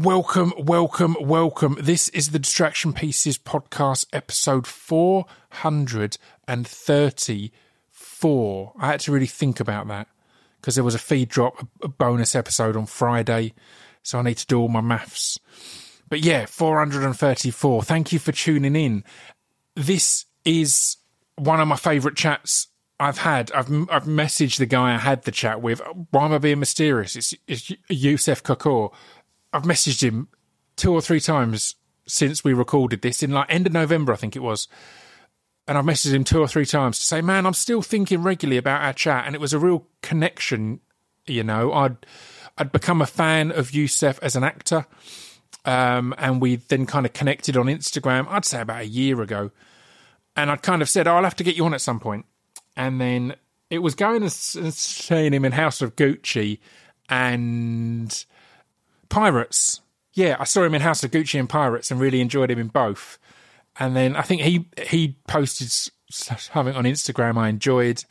Welcome, welcome, welcome. This is the Distraction Pieces podcast, episode 434. I had to really think about that because there was a feed drop, a bonus episode on Friday. So I need to do all my maths. But yeah, 434. Thank you for tuning in. This is one of my favourite chats I've had. I've I've messaged the guy I had the chat with. Why am I being mysterious? It's, it's Youssef. I've messaged him two or three times since we recorded this in like end of November, I think it was. And I've messaged him two or three times to say, man, I'm still thinking regularly about our chat. And it was a real connection, you know. I'd I'd become a fan of Youssef as an actor. Um, and we then kind of connected on Instagram, I'd say about a year ago. And I'd kind of said, oh, I'll have to get you on at some point. And then it was going and seeing him in House of Gucci and Pirates. Yeah, I saw him in House of Gucci and Pirates and really enjoyed him in both. And then I think he he posted something on Instagram I enjoyed,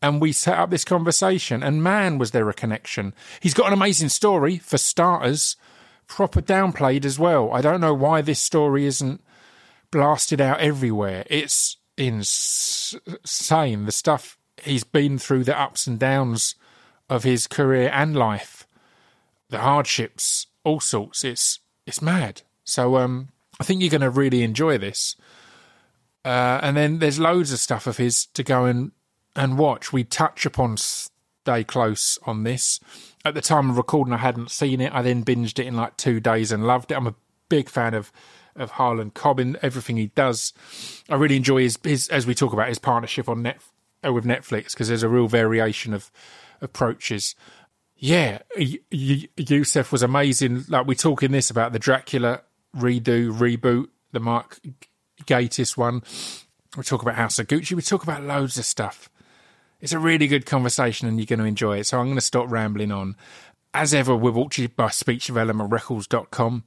and we set up this conversation. And man, was there a connection! He's got an amazing story for starters, proper downplayed as well. I don't know why this story isn't blasted out everywhere. It's insane the stuff he's been through, the ups and downs of his career and life the hardships, all sorts. It's it's mad. So um, I think you're going to really enjoy this. Uh, and then there's loads of stuff of his to go and and watch. We touch upon Stay Close on this. At the time of recording, I hadn't seen it. I then binged it in like two days and loved it. I'm a big fan of of Harlan Coben, everything he does. I really enjoy his his as we talk about his partnership on net uh, with Netflix because there's a real variation of approaches yeah, Youssef was amazing. Like we're talking this about the Dracula redo, reboot, the Mark Gatiss one. We talk about House of Gucci. We talk about loads of stuff. It's a really good conversation and you're going to enjoy it. So I'm going to stop rambling on. As ever, we're brought to you by speechdevelopmentrecords.com.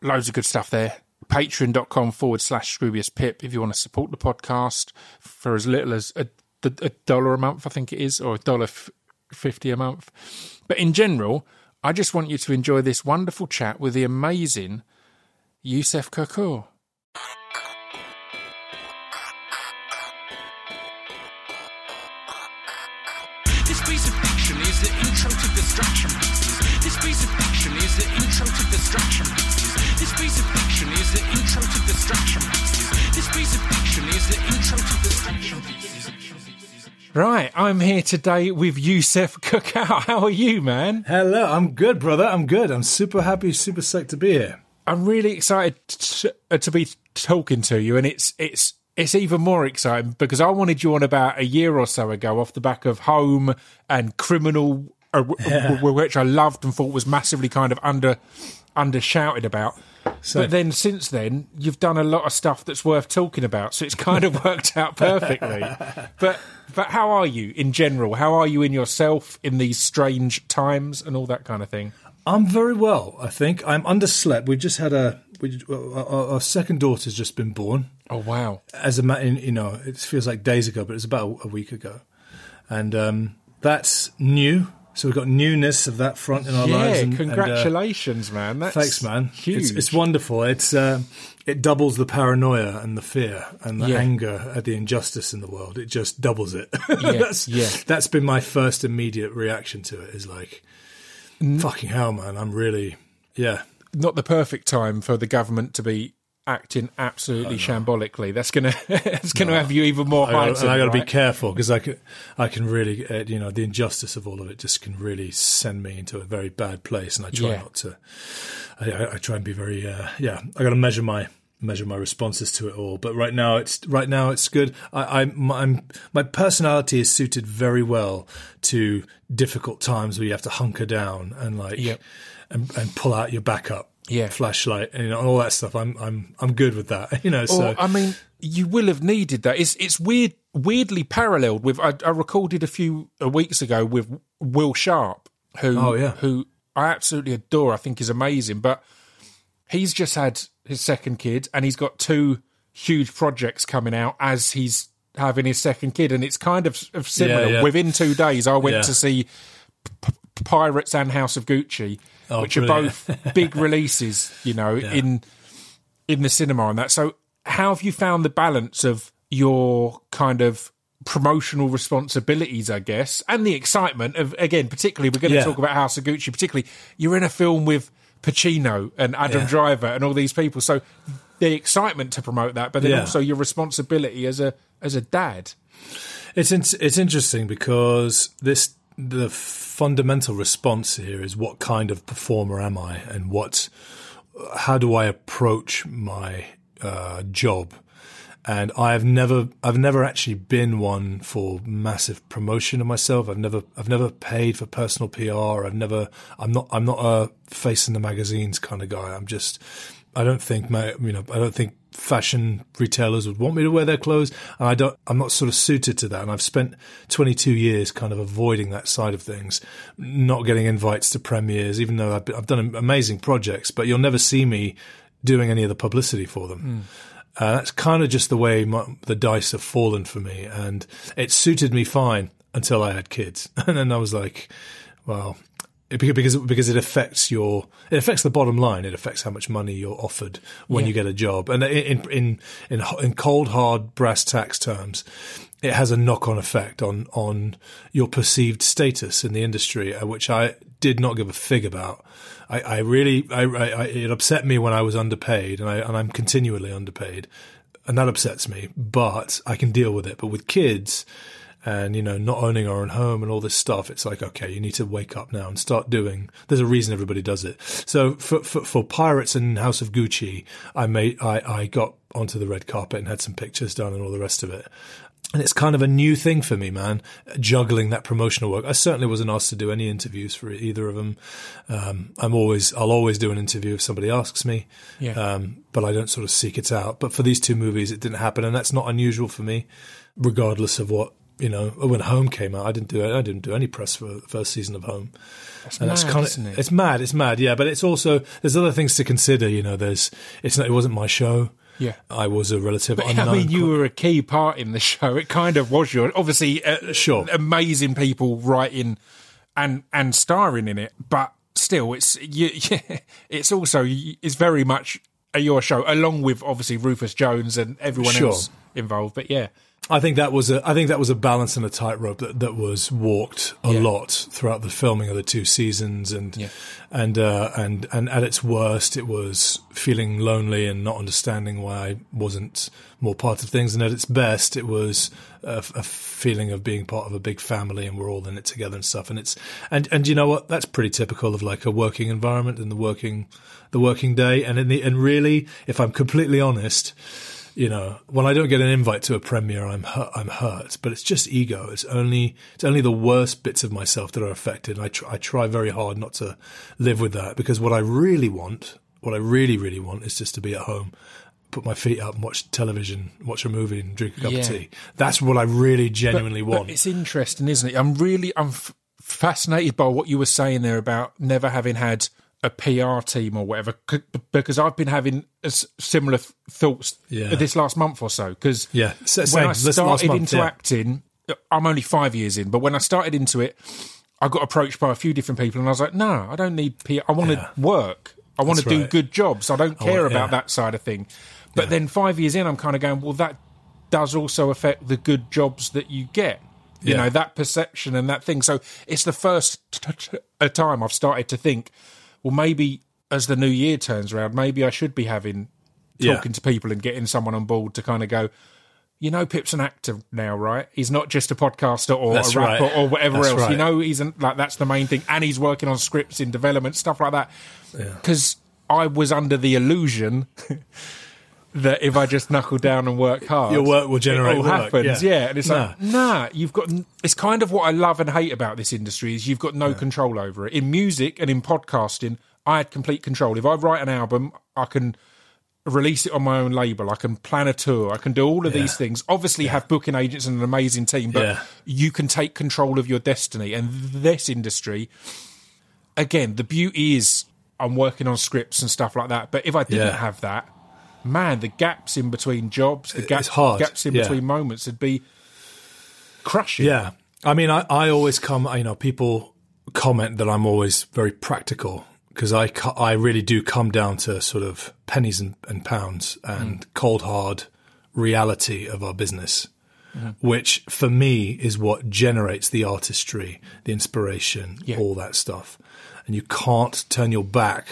Loads of good stuff there. Patreon.com forward slash Scroobius Pip if you want to support the podcast for as little as a, a dollar a month, I think it is, or a dollar 50 a month. But in general, I just want you to enjoy this wonderful chat with the amazing Youssef Kerkour. Right, I'm here today with Youssef Kerkour. How are you, man? Hello, I'm good, brother. I'm good. I'm super happy, super psyched to be here. I'm really excited to, uh, to be talking to you, and it's it's it's even more exciting because I wanted you on about a year or so ago off the back of Home and Criminal, uh, yeah. which I loved and thought was massively kind of under under shouted about. So, but then since then, you've done a lot of stuff that's worth talking about. So it's kind of worked out perfectly. but but how are you in general? How are you in yourself in these strange times and all that kind of thing? I'm very well. I think I'm underslept. We've just had a we, our, our second daughter's just been born. Oh wow! As a matter, you know, it feels like days ago, but it's about a week ago, and um, that's new so we've got newness of that front in our yeah, lives. And, congratulations, and, uh, man! That's thanks, man. Huge. It's, it's wonderful. It's uh, it doubles the paranoia and the fear and the yeah. anger at the injustice in the world. It just doubles it. Yeah, that's yeah. That's been my first immediate reaction to it. Is like, mm. fucking hell, man! I'm really, yeah. Not the perfect time for the government to be acting absolutely shambolically. That's gonna that's gonna no, have you even more heightened. And I got to right? be careful because I can I can really uh, you know the injustice of all of it just can really send me into a very bad place, and I try yeah. not to. I, I, try and be very uh, yeah. I got to measure my measure my responses to it all. But right now, it's right now it's good. I, am I'm my personality is suited very well to difficult times where you have to hunker down and like yep. and, and pull out your backup yeah, flashlight and you know, all that stuff. I'm I'm I'm good with that. You know, so I mean, you will have needed that. It's it's weird, weirdly paralleled with. I, I recorded a few uh, weeks ago with Will Sharpe, who oh, yeah. who I absolutely adore. I think is amazing, but he's just had his second kid, and he's got two huge projects coming out as he's having his second kid, and it's kind of, of similar. Yeah, yeah. Within two days, I went to see P- Pirates and House of Gucci Oh, which are both big releases, you know, in in the cinema and that. So, how have you found the balance of your kind of promotional responsibilities, I guess, and the excitement of again, particularly we're going to Yeah. talk about House of Gucci. Particularly, you're in a film with Pacino and Adam Yeah. Driver and all these people, so the excitement to promote that, but then Yeah. also your responsibility as a as a dad. It's in, it's interesting because this the fundamental response here is what kind of performer am I and what how do I approach my uh, job and I've never I've never actually been one for massive promotion of myself. I've never I've never paid for personal PR. I've never I'm not I'm not a face in the magazines kind of guy. I'm just I don't think my you know I don't think fashion retailers would want me to wear their clothes. And I don't I'm not sort of suited to that. And I've spent 22 years kind of avoiding that side of things not getting invites to premieres even though I've, been- I've done amazing projects but you'll never see me doing any of the publicity for them. Uh, that's kind of just the way my, the dice have fallen for me, and it suited me fine until I had kids, and then I was like, well. It- Because because it affects your it affects the bottom line. It affects how much money you're offered when Yeah. you get a job, and in in in in cold hard brass tacks terms, it has a knock on effect on on your perceived status in the industry, uh, which I did not give a fig about. I, I really, I, I, it upset me when I was underpaid, and I and I'm continually underpaid, and that upsets me. But I can deal with it. But with kids, and you know, not owning our own home and all this stuff, it's like okay, you need to wake up now and start doing. There's a reason everybody does it. So for for, for Pirates and House of Gucci, I made, I, I got onto the red carpet and had some pictures done and all the rest of it. And it's kind of a new thing for me, man, juggling that promotional work. I certainly wasn't asked to do any interviews for either of them. Um, I'm always, I'll always do an interview if somebody asks me. Yeah. Um, but I don't sort of seek it out. But for these two movies, it didn't happen. And that's not unusual for me, regardless of what, you know, when Home came out, I didn't do, I didn't do any press for the first season of Home. That's And that's mad, kind isn't of it? it's mad, it's mad, yeah. But it's also there's other things to consider. You know, there's it's not it wasn't my show. Yeah. I was a relative But unknown. I mean, you were a key part in the show. It kind of was your obviously uh, Sure. amazing people writing and and starring in it, but still, it's you, yeah, it's also it's very much a your show, along with obviously Rufus Jones and everyone Sure. else involved. But yeah, I think that was a I think that was a balance and a tightrope that, that was walked a Yeah. lot throughout the filming of the two seasons and Yeah. and uh, and and at its worst it was feeling lonely and not understanding why I wasn't more part of things and at its best it was a, a feeling of being part of a big family and we're all in it together and stuff and it's and and you know what that's pretty typical of like a working environment and the working the working day and in the and really if I'm completely honest you know, when I don't get an invite to a premiere, I'm hurt, I'm hurt. But it's just ego. It's only it's only the worst bits of myself that are affected. And I try, I try very hard not to live with that because what I really want, what I really really want, is just to be at home, put my feet up, and watch television, watch a movie, and drink a cup Yeah. of tea. That's what I really genuinely But want. it's interesting, isn't it? I'm really I'm f- fascinated by what you were saying there about never having had a PR team or whatever, c- because I've been having a s- similar th- thoughts Yeah. this last month or so. Because Yeah, when. I started month, into yeah. acting, uh, I'm only five years in, but when I started into it, I got approached by a few different people, and I was like, no, I don't need PR. I want Yeah. to work. I want to do right. good jobs. I don't care want- about yeah. that side of thing. But then five years in, I'm kind of going, well, that does also affect the good jobs that you get. You Yeah. know, that perception and that thing. So it's the first t- t- a time I've started to think, well, maybe as the new year turns around, maybe I should be having Yeah. talking to people and getting someone on board to kind of go, you know, Pip's an actor now, right? He's not just a podcaster or That's a rapper right. or whatever That's else. You know, he's an, like that's the main thing, and he's working on scripts in development, stuff like that. Because I was under the illusion that if I just knuckle down and work hard, Your work will generate it all work, happens. yeah. Yeah, and it's like nah, you've got. It's kind of what I love and hate about this industry is you've got no control over it. In music and in podcasting, I had complete control. If I write an album, I can release it on my own label. I can plan a tour. I can do all of these things. Obviously, have booking agents and an amazing team, but Yeah. you can take control of your destiny. And this industry, again, the beauty is I'm working on scripts and stuff like that. But if I didn't Yeah. have that, man, the gaps in between jobs, the gaps, gaps in Yeah. between moments would be crushing. Yeah. I mean, I, I always come, you know, people comment that I'm always very practical because I I really do come down to sort of pennies and, and pounds and mm. cold hard reality of our business, mm-hmm. which for me is what generates the artistry, the inspiration, Yeah. all that stuff. And you can't turn your back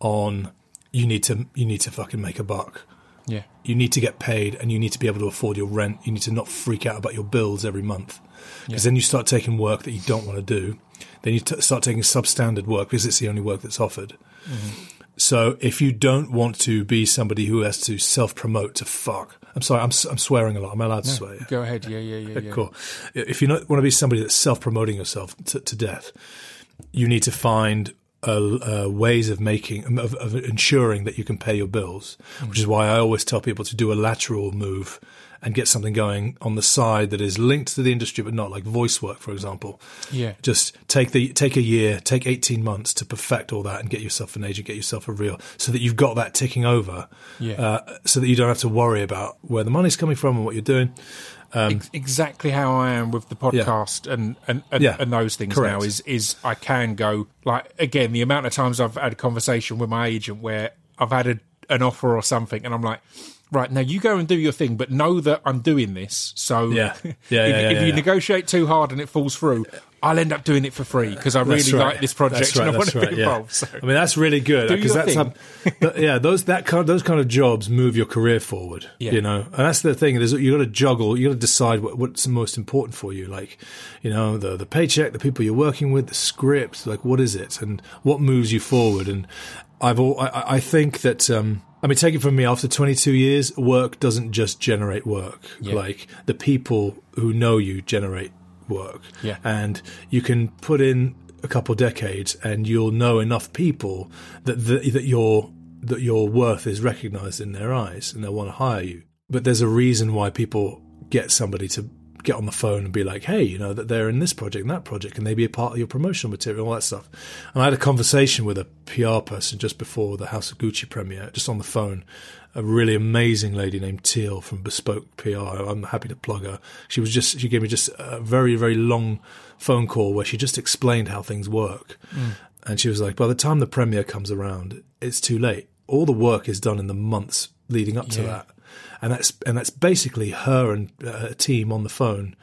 on you need to you need to fucking make a buck. Yeah. You need to get paid and you need to be able to afford your rent. You need to not freak out about your bills every month. Because then you start taking work that you don't want to do. Then you t- start taking substandard work because it's the only work that's offered. Mm-hmm. So if you don't want to be somebody who has to self promote to fuck, I'm sorry, I'm, I'm swearing a lot. I'm allowed to swear? Yeah? Go ahead. Yeah, yeah, yeah, yeah. Cool. If you not want to be somebody that's self promoting yourself to, to death, you need to find uh, uh, ways of making of, of ensuring that you can pay your bills, which is why I always tell people to do a lateral move and get something going on the side that is linked to the industry, but not like voice work, for example. Yeah. Just take the take a year, take eighteen months to perfect all that, and get yourself an agent, get yourself a reel, so that you've got that ticking over. Yeah. Uh, so that you don't have to worry about where the money's coming from and what you're doing. Um, Ex- exactly how I am with the podcast and and, and, Yeah, and those things correct. now is is I can go like again the amount of times I've had a conversation with my agent where I've had a, an offer or something and I'm like right now you go and do your thing but know that I'm doing this so Yeah. Yeah, if, yeah, if you negotiate too hard and it falls through I'll end up doing it for free because I really right. like this project That's right, and I want to right, be involved so I mean, that's really good because that's thing. how, yeah, those that kind those kind of jobs move your career forward. Yeah. You know, and that's the thing is you got to juggle. You got to decide what, what's most important for you. Like, you know, the the paycheck, the people you're working with, the script. Like, what is it, and what moves you forward? And I've all, I, I think that. um I mean, take it from me. After 22 years, work doesn't just generate work. Yeah. Like the people who know you generate work. Yeah. And you can put in a couple decades and you'll know enough people that that, that your that your worth is recognized in their eyes and they'll want to hire you. But there's a reason why people get somebody to get on the phone and be like, hey, you know, that they're in this project and that project, and they be a part of your promotional material, all that stuff. And I had a conversation with a PR person just before the House of Gucci premiere, just on the phone. A really amazing lady named Teal from Bespoke PR. I'm happy to plug her. She was just, she gave me just a very, very long phone call where she just explained how things work. Hmm. And she was like, by the time the premiere comes around, it's too late. All the work is done in the months leading up to Yeah. that and that's and that's basically her and uh, a team on the phone,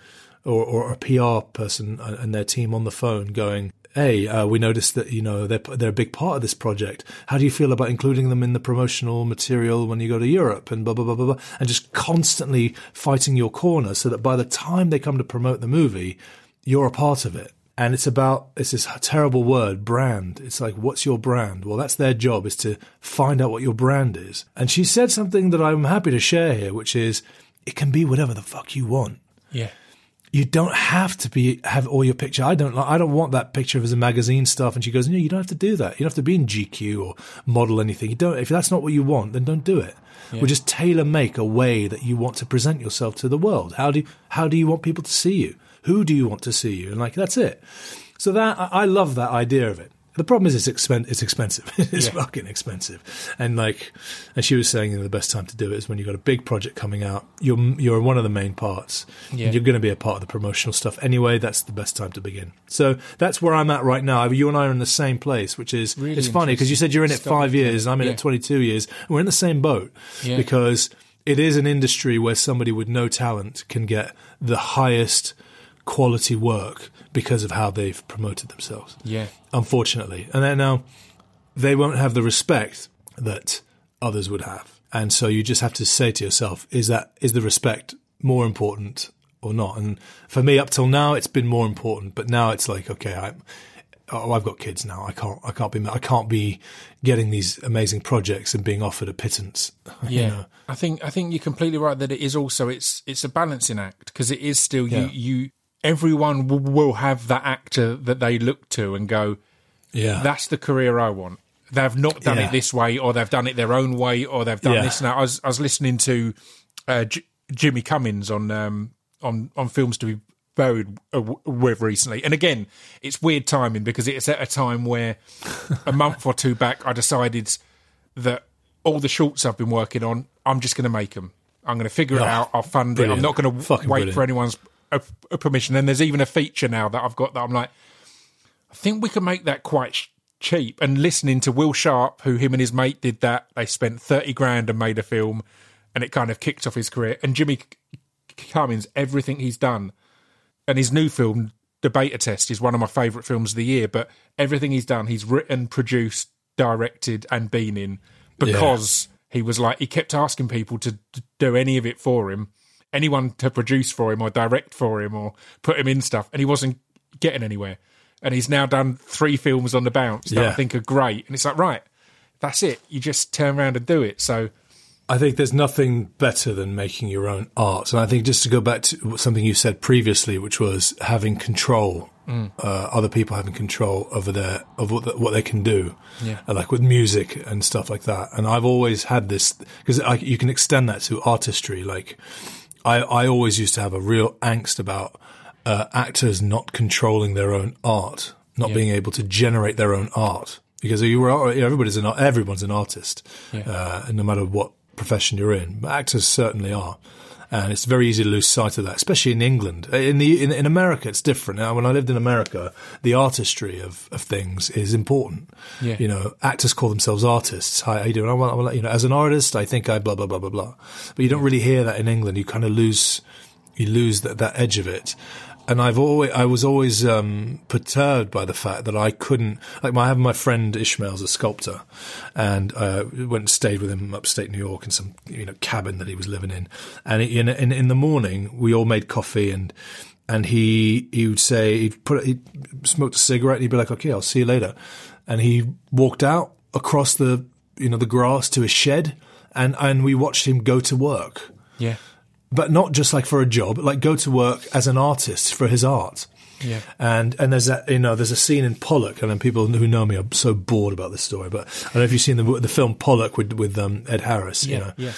or, or a PR person and their team on the phone going. Hey, uh, we noticed that you know they're they're a big part of this project. How do you feel about including them in the promotional material when you go to Europe and blah blah blah blah blah? And just constantly fighting your corner so that by the time they come to promote the movie, you're a part of it. And it's about it's this terrible word, brand. It's like, what's your brand? Well, that's their job is to find out what your brand is. And she said something that I'm happy to share here, which is it can be whatever the fuck you want. yeah You don't have to be have all your picture. I don't like. I don't want that picture of as a magazine stuff. And she goes, no, you don't have to do that. You don't have to be in GQ or model anything. You don't. If that's not what you want, then don't do it. We'll just tailor make a way that you want to present yourself to the world. How do you, how do you want people to see you? Who do you want to see you? And like that's it. So that I I love that idea of it. The problem is it's expen- it's expensive. it's Yeah. fucking expensive. And like, and she was saying you know, the best time to do it is when you've got a big project coming out. You're you're one of the main parts. Yeah. You're going to be a part of the promotional stuff anyway. That's the best time to begin. So that's where I'm at right now. You and I are in the same place, which is Really it's funny because you said you're in it interesting five years and I'm in Yeah. it 22 years. We're in the same boat because it is an industry where somebody with no talent can get the highest quality work because of how they've promoted themselves yeah unfortunately. And then now they won't have the respect that others would have. And so you just have to say to yourself, is that is the respect more important or not? And for me, up till now, it's been more important. But now it's like, okay, I, oh, I've got kids now. I can't, I can't be, I can't be getting these amazing projects and being offered a pittance. you Yeah, know? I think I think you're completely right that it is also it's it's a balancing act because it is still Yeah. you you everyone w- will have that actor that they look to and go yeah, that's the career I want. They've not done Yeah. it this way, or they've done it their own way, or they've done Yeah. this. Now I was I was listening to uh, J- Jimmy Cummings on um, on on films to be buried uh, with recently, and again it's weird timing because it's at a time where a month or two back I decided that all the shorts I've been working on, I'm just going to make them. I'm going to figure it Oh, out. I'll fund it. I'm not going to wait brilliant. for anyone's uh, uh, permission. And there's even a feature now that I've got that I'm like, I think we can make that quite sh- cheap. And listening to Will Sharpe, who him and his mate did that, they spent 30 grand and made a film and it kind of kicked off his career. And Jimmy Cummings, everything he's done, and his new film, The Beta Test, is one of my favourite films of the year. But everything he's done, he's written, produced, directed, and been in because he was like, he kept asking people to do any of it for him, anyone to produce for him or direct for him or put him in stuff. And he wasn't getting anywhere. And he's now done three films on the bounce that I think are great. And it's like, right, that's it. You just turn around and do it. So, I think there's nothing better than making your own art. And I think just to go back to something you said previously, which was having control, uh, other people having control over their of what, what they can do, Yeah. Uh, like with music and stuff like that. And I've always had this because you can extend that to artistry. Like I, I always used to have a real angst about uh, actors not controlling their own art, not Yeah. being able to generate their own art. Because you were everybody's an everyone's an artist, Yeah. uh, no matter what profession you're in. But actors certainly are, and it's very easy to lose sight of that, especially in England. Uh, in the in, in America, it's different. Now, when I lived in America, the artistry of, of things is important. Yeah. You know, actors call themselves artists. Hi, how you doing? I want, I want, you know, as an artist, I think I blah blah blah blah blah. But you don't really hear that in England. You kind of lose you lose that, that edge of it. And I've always, I was always um, perturbed by the fact that I couldn't, like, my, I have my friend Ishmael's a sculptor, and uh, went and stayed with him upstate New York in some, you know, cabin that he was living in. And in in, in the morning, we all made coffee, and and he he would say he'd put he smoked a cigarette, and he'd be like, "Okay, I'll see you later," and he walked out across the you know the grass to his shed, and and we watched him go to work yeah. But not just like for a job, like go to work as an artist for his art. Yeah. And and there's that you know there's a scene in Pollock, and then people who know me are so bored about this story. But I don't know if you've seen the the film Pollock with with um, Ed Harris. you Yeah. know. Yeah.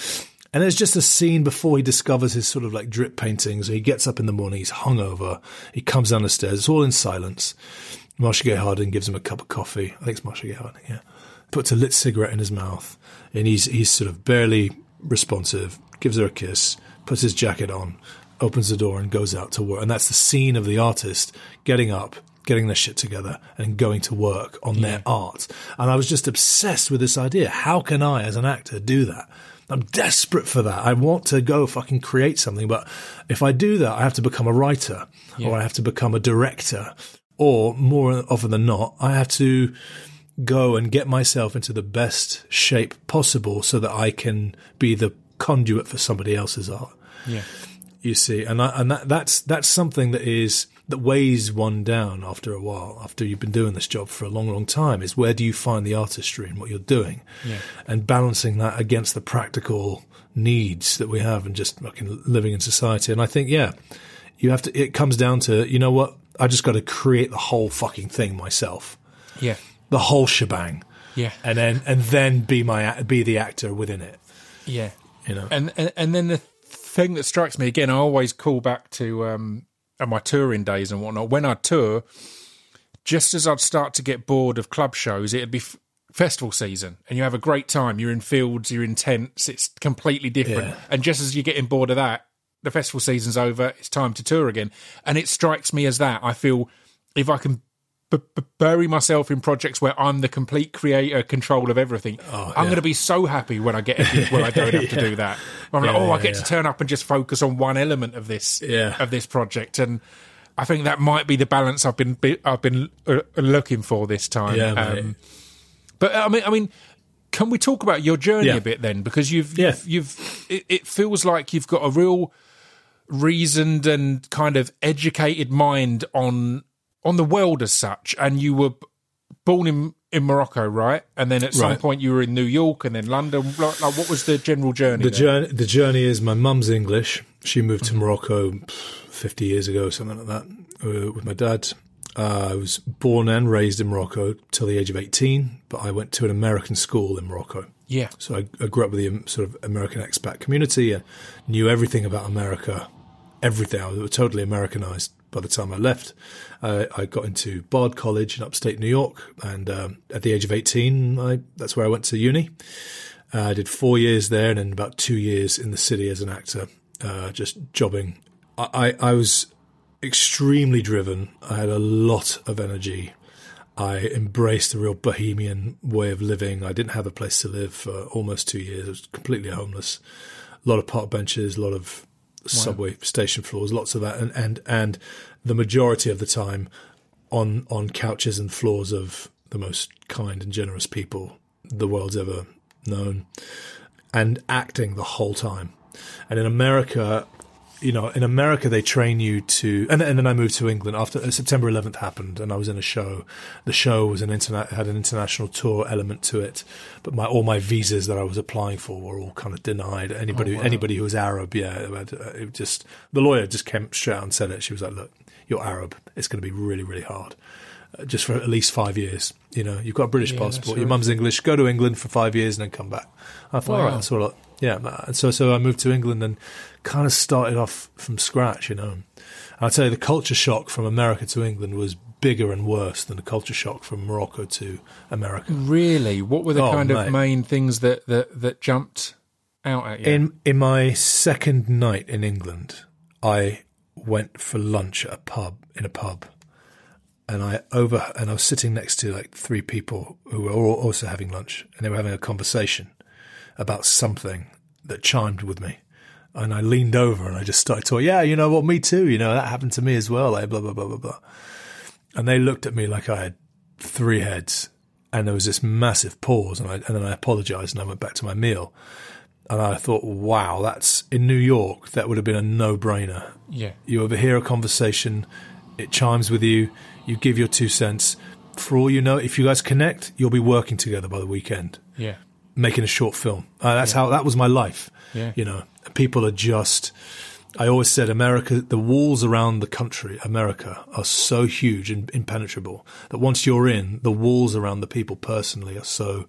And there's just a scene before he discovers his sort of like drip paintings. He gets up in the morning, he's hungover. He comes down the stairs. It's all in silence. Marcia Gay Harden gives him a cup of coffee. I think it's Marcia Gay Harden, yeah. Puts a lit cigarette in his mouth, and he's he's sort of barely responsive. Gives her a kiss, puts his jacket on, opens the door, and goes out to work. And that's the scene of the artist getting up, getting their shit together, and going to work on their art. And I was just obsessed with this idea. How can I, as an actor, do that? I'm desperate for that. I want to go fucking create something, but if I do that, I have to become a writer or I have to become a director, or more often than not, I have to go and get myself into the best shape possible so that I can be the conduit for somebody else's art. Yeah. You see, and I, and that, that's that's something that is that weighs one down after a while. After you've been doing this job for a long, long time, is where do you find the artistry in what you're doing, Yeah. and balancing that against the practical needs that we have and just fucking living in society. And I think, yeah, you have to. It comes down to you know what? I just got to create the whole fucking thing myself, Yeah. the whole shebang, Yeah. and then and then be my be the actor within it. Yeah. You know, And, and and then the thing that strikes me again, I always call back to um, my touring days and whatnot. When I tour, just as I'd start to get bored of club shows, it'd be f- festival season, and you have a great time. You're in fields, you're in tents. It's completely different. Yeah. And just as you're getting bored of that, the festival season's over. It's time to tour again. And it strikes me as that. I feel if I can. B- b- bury myself in projects where I'm the complete creator, control of everything. I'm Oh, going to be so happy when I get where I don't have to do that. I'm like, Yeah, oh, I yeah, get to turn up and just focus on one element of this Yeah. of this project, and I think that might be the balance I've been I've been uh, looking for this time. Yeah, mate. but I mean, I mean, can we talk about your journey Yeah. a bit then? Because you've Yeah. you've, you've it, it feels like you've got a real reasoned and kind of educated mind on on the world as such, and you were born in in Morocco, right? And then at some Right. point you were in New York and then London. Like, like, what was the general journey? The journey, the journey is my mum's English. She moved to Morocco 50 years ago, something like that, uh, with my dad. Uh, I was born and raised in Morocco till the age of 18, but I went to an American school in Morocco. yeah, So I, I grew up with the um, sort of American expat community and knew everything about America, everything. I was totally Americanized by the time I left. Uh, I got into Bard College in upstate New York, and um, at the age of 18, I, that's where I went to uni. Uh, I did four years there and then about two years in the city as an actor, uh, just jobbing. I, I, I was extremely driven. I had a lot of energy. I embraced a real bohemian way of living. I didn't have a place to live for almost two years. I was completely homeless. A lot of park benches, a lot of subway station floors, lots of that, and and and the majority of the time on on couches and floors of the most kind and generous people the world's ever known, and acting the whole time. And in America, you know, in America they train you to, and, and then I moved to England after uh, September 11th happened, and I was in a show. The show was an internet had an international tour element to it, but my all my visas that I was applying for were all kind of denied. Anybody wow. anybody who was Arab, yeah, it, it just the lawyer just came straight out and said it. She was like, "Look, you're Arab. It's going to be really really hard." Just for at least five years, you know, you've got a British Yeah, passport. Your right. mum's English. Go to England for five years and then come back. I thought, Wow. all right, that's all. Yeah, and so so I moved to England and kind of started off from scratch, you know. And I'll tell you, the culture shock from America to England was bigger and worse than the culture shock from Morocco to America. Really? What were the Oh, kind mate. of main things that, that, that jumped out at you? In in my second night in England, I went for lunch at a pub in a pub, and I over and I was sitting next to like three people who were all also having lunch, and they were having a conversation about something that chimed with me. And I leaned over and I just started talking. Yeah, you know what? Me too. You know that happened to me as well. Like blah blah blah blah blah. And they looked at me like I had three heads, and there was this massive pause. And I and then I apologized and I went back to my meal. And I thought, wow, that's in New York. That would have been a no-brainer. yeah. You overhear a conversation, it chimes with you, you give your two cents. For all you know, if you guys connect, you'll be working together by the weekend, Yeah. making a short film. Uh, that's how that was my life. Yeah. You know, people are just. I always said America, the walls around the country, America, are so huge and impenetrable that once you're in, the walls around the people personally are so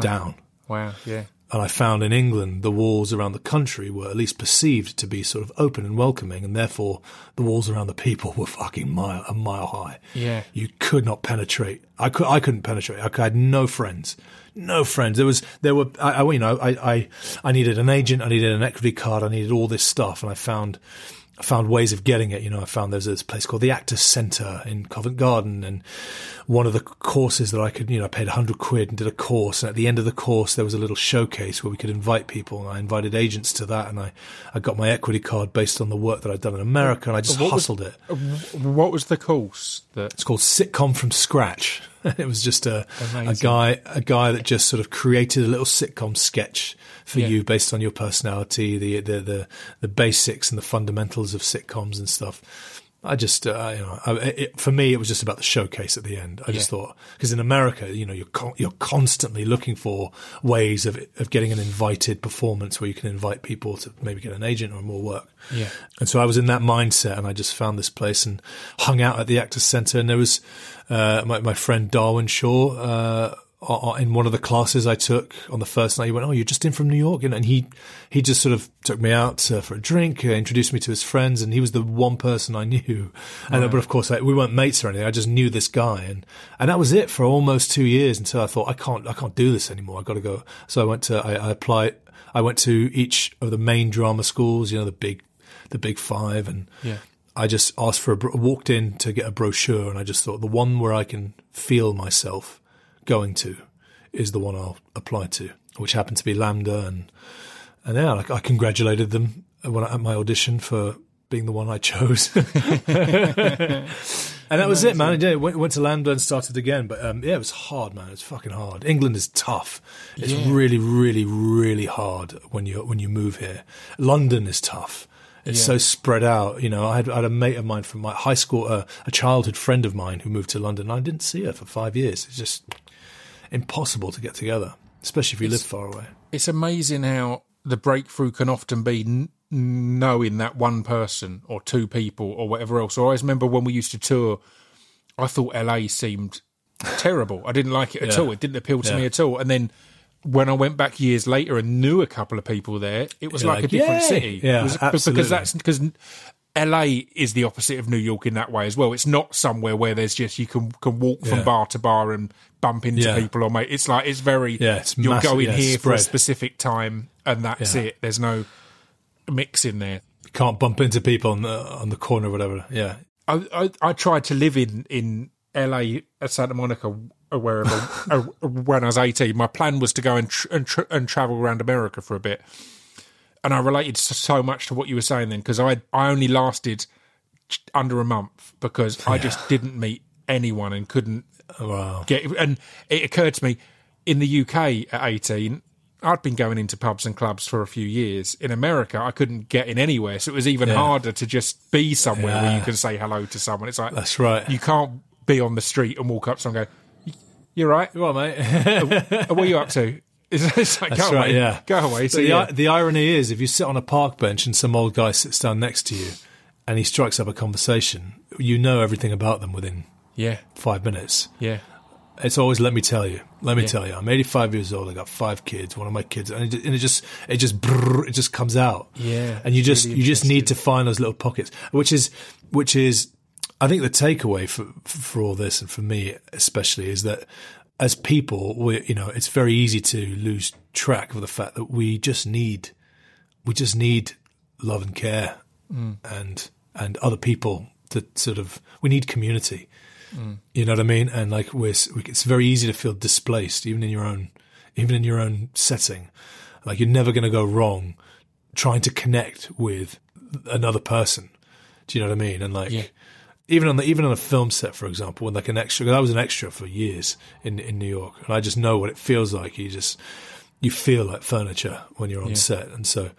down. Wow. Yeah. And I found in England the walls around the country were at least perceived to be sort of open and welcoming, and therefore the walls around the people were fucking mile a mile high. Yeah. you could not penetrate. I could. I couldn't penetrate. I, had no friends. No friends. There was. There were. I, I. You know. I. I. I needed an agent. I needed an equity card. I needed all this stuff, and I found. I found ways of getting it. You know, I found there's this place called the Actors Centre in Covent Garden, and one of the courses that I could, you know, I paid hundred quid and did a course. And at the end of the course, there was a little showcase where we could invite people, and I invited agents to that, and I, I got my equity card based on the work that I'd done in America, and I just What was- hustled it. Uh, What was the course that? It's called Sitcom from Scratch. it was just a, a guy, a guy that just sort of created a little sitcom sketch for Yeah. you based on your personality, the, the the the basics and the fundamentals of sitcoms and stuff. I just, uh, you know, I, it, for me, it was just about the showcase at the end. I just Yeah. thought because in America, you know, you're con- you're constantly looking for ways of of getting an invited performance where you can invite people to maybe get an agent or more work. Yeah. And so I was in that mindset, and I just found this place and hung out at the Actors Centre. And there was uh, my my friend Darwin Shaw uh, in one of the classes I took on the first night. He went, "Oh, you're just in from New York," and, and he he just sort of took me out uh, for a drink, uh, introduced me to his friends, and he was the one person I knew. And uh, but of course, like, we weren't mates or anything. I just knew this guy, and and that was it for almost two years until I thought I can't I can't do this anymore. I got to go. So I went to I, I applied. I went to each of the main drama schools, you know, the big the big five, and Yeah. I just asked for a bro- walked in to get a brochure, and I just thought the one where I can feel myself going to is the one I'll apply to, which happened to be LAMDA, and and yeah, like I congratulated them when I, at my audition for being the one I chose. And that was it, man. Yeah, went, went to LAMDA and started again. But um, yeah, it was hard, man. It's fucking hard. England is tough. It's Yeah. really, really, really hard when you when you move here. London is tough. It's Yeah. so spread out. You know, I had, I had a mate of mine from my high school, uh, a childhood friend of mine who moved to London. I didn't see her for five years. It's just impossible to get together, especially if you live far away. It's amazing how the breakthrough can often be n- knowing that one person or two people or whatever else. I always remember when we used to tour, I thought LA seemed terrible. I didn't like it at Yeah. all. It didn't appeal to Yeah. me at all. And then when I went back years later and knew a couple of people there, it was like, like, a different "Yay!" city. Yeah, was- absolutely. Because that's because LA is the opposite of New York in that way as well. It's not somewhere where there's just you can can walk from Yeah. bar to bar and bump into Yeah. people or mate. It's like it's very Yeah, it's you're massive, going yeah, here for a specific time and that's it. There's no mix in there. You can't bump into people on the on the corner or whatever. Yeah, I, I I tried to live in in LA, at Santa Monica, or wherever, uh, when I was 18. My plan was to go and, tr- and, tr- and travel around America for a bit. And I related so- much to what you were saying then because I, I only lasted under a month because I just didn't meet anyone and couldn't Wow. get. And it occurred to me in the UK at 18, I'd been going into pubs and clubs for a few years. In America, I couldn't get in anywhere. So it was even Yeah. harder to just be somewhere where you can say hello to someone. It's like, That's right. you can't be on the street and walk up to someone and go, You're right. You mate. What are you up to? It's, like, That's go right, away. yeah. Go away. So, the, yeah. the irony is, if you sit on a park bench and some old guy sits down next to you and he strikes up a conversation, you know everything about them within yeah. five minutes. Yeah. It's always let me tell you. Let me Yeah. tell you. I'm 85 years old. I got five kids. One of my kids, and it, and it just it just brrr, it just comes out. Yeah, and you just really you just need to find those little pockets, which is which is I think the takeaway for for all this and for me especially is that as people, we you know it's very easy to lose track of the fact that we just need we just need love and care Mm. and and other people to sort of we need community. Mm. You know what I mean? And like we're, we, it's very easy to feel displaced, even in your own, even in your own setting. Like you're never going to go wrong trying to connect with another person. Do you know what I mean? And like, Yeah. Even on the even on a film set, for example, when like an extra, 'cause I was an extra for years in in New York, and I just know what it feels like. You just you feel like furniture when you're on Yeah. set, and so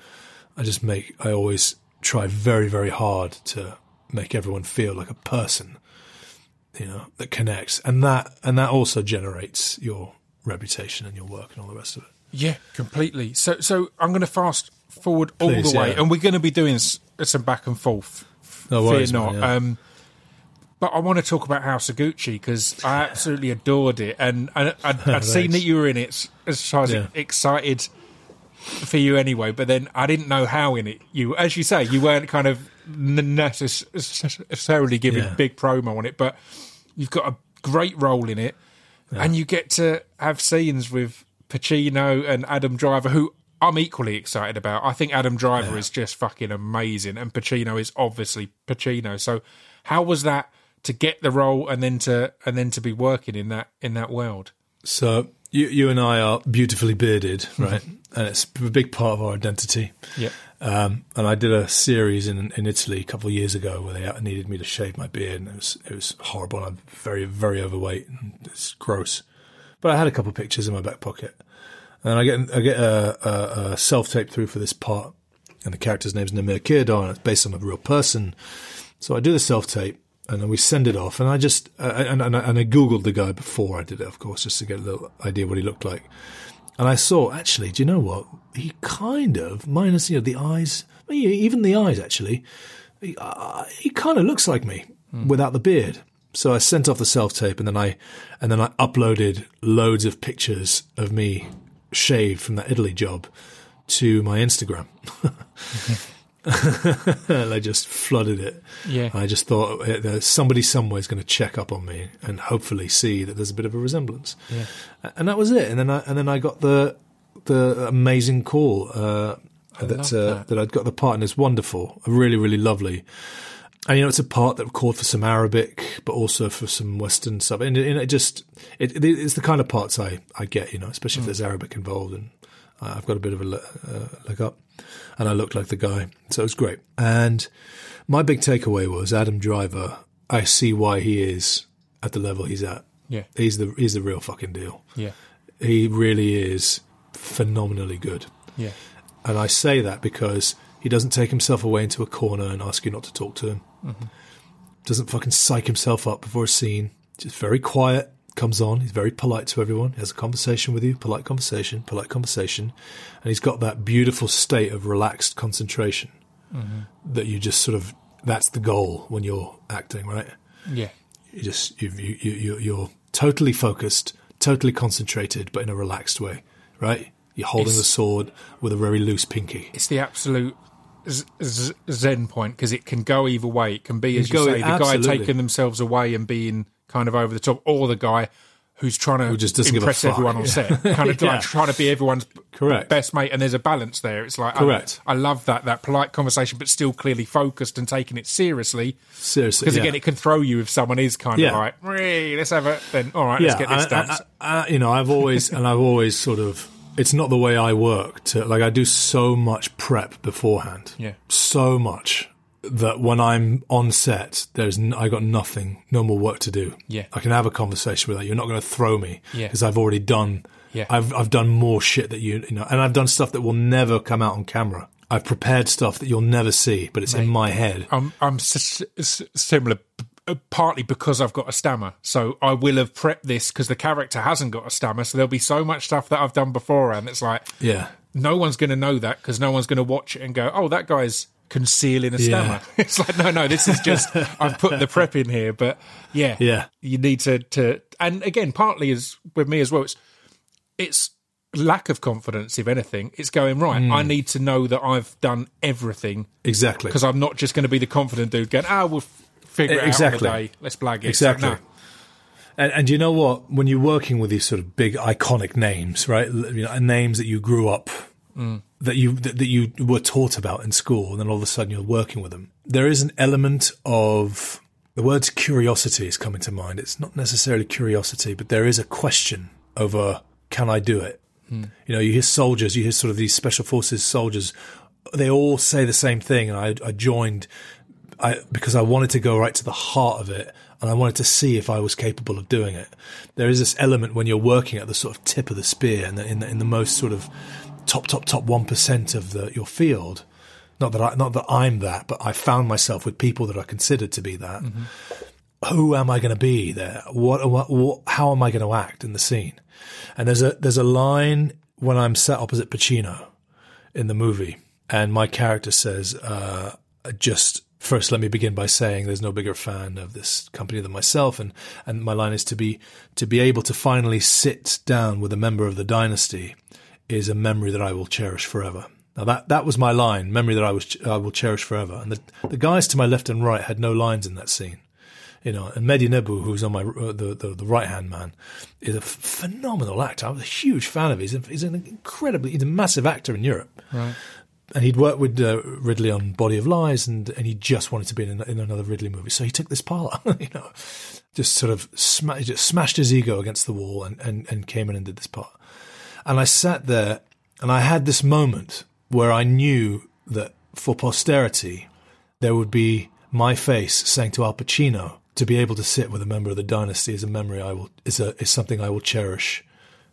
I just make I always try very very hard to make everyone feel like a person, you know, that connects, and that and that also generates your reputation and your work and all the rest of it. Yeah, completely. So, so I'm going to fast forward all the way, yeah. and we're going to be doing some back and forth. No Fear not. man, yeah. Um, but I want to talk about House of Gucci because I absolutely adored it, and I, I'd, I'd seen that you were in it, so I was Yeah. excited for you anyway. But then I didn't know how in it you, as you say, you weren't kind of necessarily giving Yeah. big promo on it, but you've got a great role in it, and you get to have scenes with Pacino and Adam Driver, who I'm equally excited about. I think Adam Driver is just fucking amazing, and Pacino is obviously Pacino. So, how was that to get the role and then to and then to be working in that in that world? So you you and I are beautifully bearded, right? and it's a big part of our identity. Yeah, Um, and I did a series in in Italy a couple of years ago where they needed me to shave my beard, and it was it was horrible. I'm very very overweight, and it's gross. But I had a couple of pictures in my back pocket, and I get I get a, a, a self tape through for this part, and the character's name's Namir Kirdar, and it's based on a real person. So I do the self tape, and then we send it off, and I just uh, and, and, and I googled the guy before I did it, of course, just to get a little idea what he looked like. And I saw, actually, do you know what? He kind of, minus you know the eyes, even the eyes, actually, he, uh, he kind of looks like me without the beard. So I sent off the self tape, and then I, and then I uploaded loads of pictures of me shaved from that Italy job to my Instagram. and I just flooded it. Yeah. I just thought uh, somebody somewhere is going to check up on me and hopefully see that there's a bit of a resemblance. Yeah. And that was it. And then I and then I got the the amazing call uh, that uh, that. that I'd got the part and it's wonderful, really really lovely. And you know, it's a part that called for some Arabic, but also for some Western stuff. And, it- and it just, it, it- it's the kind of parts I, I get, you know, especially if there's Arabic involved. And I- I've got a bit of a uh, leg up, and I looked like the guy, so it was great. And my big takeaway was Adam Driver. I see why he is at the level he's at. Yeah. He's the he's the real fucking deal. yeah, He really is phenomenally good. yeah, And I say that because he doesn't take himself away into a corner and ask you not to talk to him. Mm-hmm. Doesn't fucking psych himself up before a scene. Just very quiet, comes on. He's very polite to everyone. He has a conversation with you, polite conversation, polite conversation. And he's got that beautiful state of relaxed concentration mm-hmm. that you just sort of, that's the goal when you're acting, right? yeah, You just, you, you, you, you- you're totally focused, totally concentrated, but in a relaxed way, right? You're holding It's- the sword with a very loose pinky. it's the absolute z- z- zen point because it can go either way. It can be, as can you go- say, the guy taking themselves away and being kind of over the top, or the guy who's trying to just doesn't impress everyone on set, kind of Yeah. like trying to be everyone's Correct. best mate. And there's a balance there. It's like I- Correct. I, love that that polite conversation, but still clearly focused and taking it seriously. Seriously, Because yeah. again, it can throw you if someone is kind Yeah. of like, "Hey, let's have it. Then all right, let's get this done. I- I- you know, I've always and I've always sort of. It's not the way I work. To like, I do so much prep beforehand. Yeah. so much that when I'm on set, there's n- I got nothing, no more work to do. Yeah. I can have a conversation with that. You're not going to throw me Yeah. because I've already done. Yeah. I've I've done more shit that you you know, and I've done stuff that will never come out on camera. I've prepared stuff that you'll never see, but it's in my head. I'm I'm s- s- similar, uh, partly because I've got a stammer. So I will have prepped this because the character hasn't got a stammer. So there'll be so much stuff that I've done before, and it's like Yeah. no one's going to know that because no one's going to watch it and go, "Oh, that guy's concealing a Yeah. stammer." It's like, no, no, this is just I've put the prep in here. But yeah, Yeah. you need to to, and again, partly is with me as well. It's it's lack of confidence, if anything. It's going right. Hmm. I need to know that I've done everything Exactly. because I'm not just going to be the confident dude going, "Ah, we'll f- figure it Exactly. out on the day. Let's blag it." Like, Exactly. nah. And, and you know what? When you're working with these sort of big iconic names, right? You know, names that you grew up, that you that, that you were taught about in school, and then all of a sudden you're working with them. There is an element of the word curiosity is coming to mind. It's not necessarily curiosity, but there is a question over can I do it? You know, you hear soldiers, you hear sort of these special forces soldiers. They all say the same thing, and I, I joined I, because I wanted to go right to the heart of it and I wanted to see if I was capable of doing it. There is this element when you're working at the sort of tip of the spear and in the, in the most sort of top, top, top 1% of the, your field. Not that I, not that I'm that, but I found myself with people that are considered to be that. Who am I going to be there? What, what, what, how am I going to act in the scene? And there's a, there's a line when I'm sat opposite Pacino in the movie, and my character says, uh, "Just first, let me begin by saying there's no bigger fan of this company than myself." And and my line is to be to be able to finally sit down with a member of the dynasty is a memory that I will cherish forever. Now that that was my line, memory that I was I will cherish forever. And the the guys to my left and right had no lines in that scene you know, and Mehdi Nebbou, who's on my uh, the the, the right hand man, is a f- phenomenal actor. I was a huge fan of his. He's, he's an incredibly, he's a massive actor in Europe. Right. And he'd worked with uh, Ridley on Body of Lies, and, and he just wanted to be in, in another Ridley movie. So he took this part, you know, just sort of sma- just smashed his ego against the wall and, and, and came in and did this part. And I sat there and I had this moment where I knew that for posterity, there would be my face saying to Al Pacino to be able to sit with a member of the dynasty is a memory I will is a is something I will cherish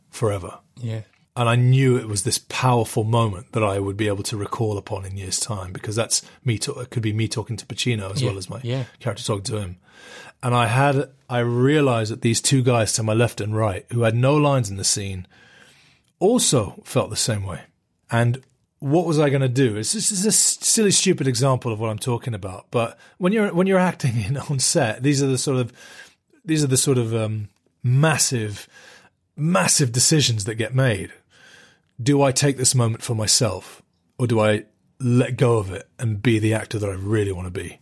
forever. Yeah. And I knew it was this powerful moment that I would be able to recall upon in years' time because that's me. To, it could be me talking to Pacino as Yeah, well as my yeah. character talking to him. And I had I realized that these two guys to my left and right who had no lines in the scene also felt the same way. And what was I going to do? This is a silly, stupid example of what I'm talking about. But when you're when you're acting in on set, these are the sort of these are the sort of um, massive, massive decisions that get made. Do I take this moment for myself, or do I let go of it and be the actor that I really want to be,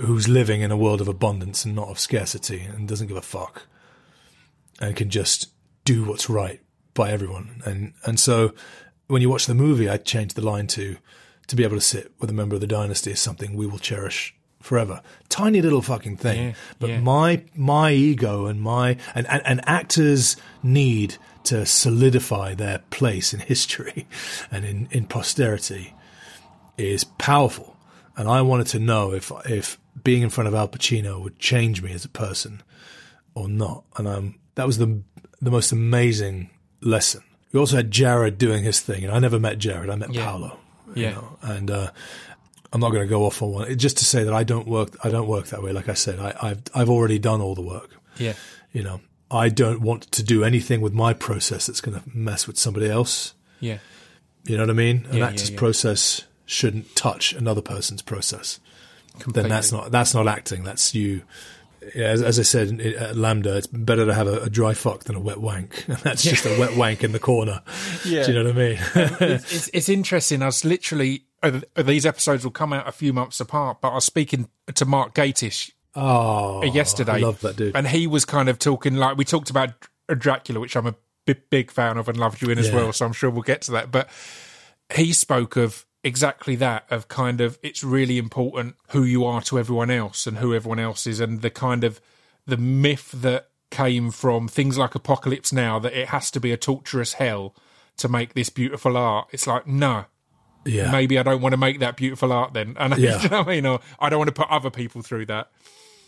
who's living in a world of abundance and not of scarcity, and doesn't give a fuck, and can just do what's right by everyone. And and so when you watch the movie, I changed the line to to be able to sit with a member of the dynasty is something we will cherish forever. Tiny little fucking thing, Yeah, but yeah. my my ego and my and, and and actors need to solidify their place in history and in in posterity is powerful. And I wanted to know if if being in front of Al Pacino would change me as a person or not. And um, that was the the most amazing lesson. We also had Jared doing his thing, and I never met Jared. I met Yeah. Paolo. Yeah. know, and uh, I'm not going to go off on one. Just to say that I don't work. I don't work that way. Like I said, I, I've I've already done all the work. Yeah. You know, I don't want to do anything with my process that's going to mess with somebody else. Yeah. You know what I mean? An Yeah, actor's yeah, yeah. process shouldn't touch another person's process. Completely. Then that's not that's not acting. That's you. Yeah, as, as I said at uh, LAMDA, it's better to have a, a dry fuck than a wet wank. And that's just a wet wank in the corner. Yeah. Do you know what I mean? it's, it's, it's interesting. I was literally uh, uh, these episodes will come out a few months apart, but I was speaking to Mark Gatiss Oh, yesterday. I love that dude. And he was kind of talking like we talked about uh, Dracula, which I'm a big, big fan of and loved you in as well. So I'm sure we'll get to that. But he spoke of exactly that of kind of it's really important who you are to everyone else and who everyone else is, and the kind of the myth that came from things like Apocalypse Now that it has to be a torturous hell to make this beautiful art. It's like no, yeah, maybe I don't want to make that beautiful art then. And Yeah. you know I mean? Or I don't want to put other people through that.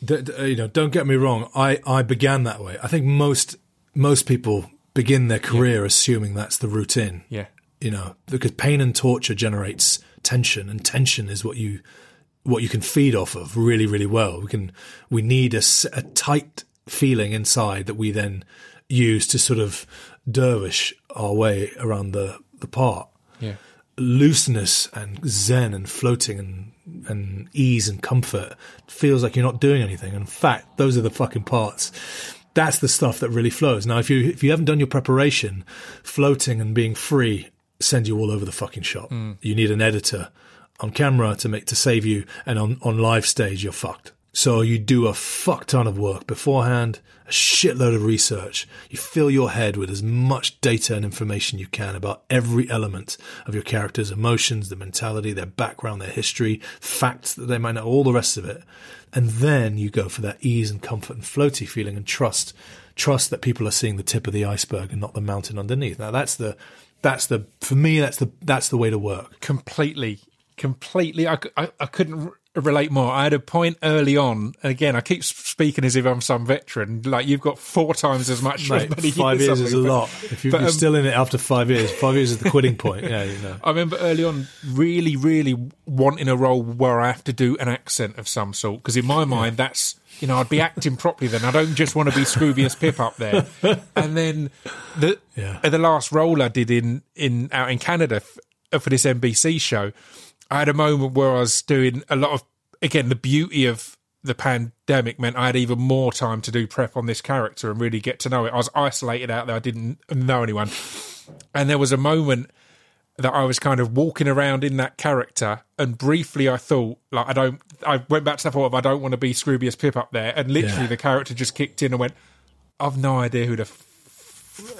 D- d- you know, don't get me wrong. I, I began that way. I think most most people begin their career assuming that's the routine. Yeah. You know, because pain and torture generates tension, and tension is what you what you can feed off of really, really well. We can we need a, a tight feeling inside that we then use to sort of dervish our way around the the part Yeah. looseness and zen and floating and and ease and comfort feels like you're not doing anything. In fact, those are the fucking parts. That's the stuff that really flows. Now, if you if you haven't done your preparation, floating and being free send you all over the fucking shop. Hmm. You need an editor on camera to make to save you, and on on live stage you're fucked. So you do a fuck ton of work beforehand, a shitload of research. You fill your head with as much data and information you can about every element of your character's emotions, their mentality, their background, their history, facts that they might know, all the rest of it. And then you go for that ease and comfort and floaty feeling and trust, trust that people are seeing the tip of the iceberg and not the mountain underneath. Now that's the, that's the, for me, that's the, that's the way to work. completely, completely. I I couldn't r- relate more. I had a point early on, and again, I keep speaking as if I'm some veteran. Like you've got four times as much. Mate, five years is a but- lot. If you- you're um, still in it after five years, five years is the quitting point. Yeah, you know. I remember early on really, really wanting a role where I have to do an accent of some sort because in my mind that's you know I'd be acting properly then. I don't just want to be Scroobius Pip up there. And then the Yeah. uh, the last role I did in in out in Canada f- for this NBC show, I had a moment where I was doing a lot of again the beauty of the pandemic meant I had even more time to do prep on this character and really get to know it. I was isolated out there. I didn't know anyone. And there was a moment that I was kind of walking around in that character, and briefly I thought, like, I don't. I went back to that thought of I don't want to be Scroobius Pip up there, and literally Yeah. the character just kicked in and went, I've no idea who the f-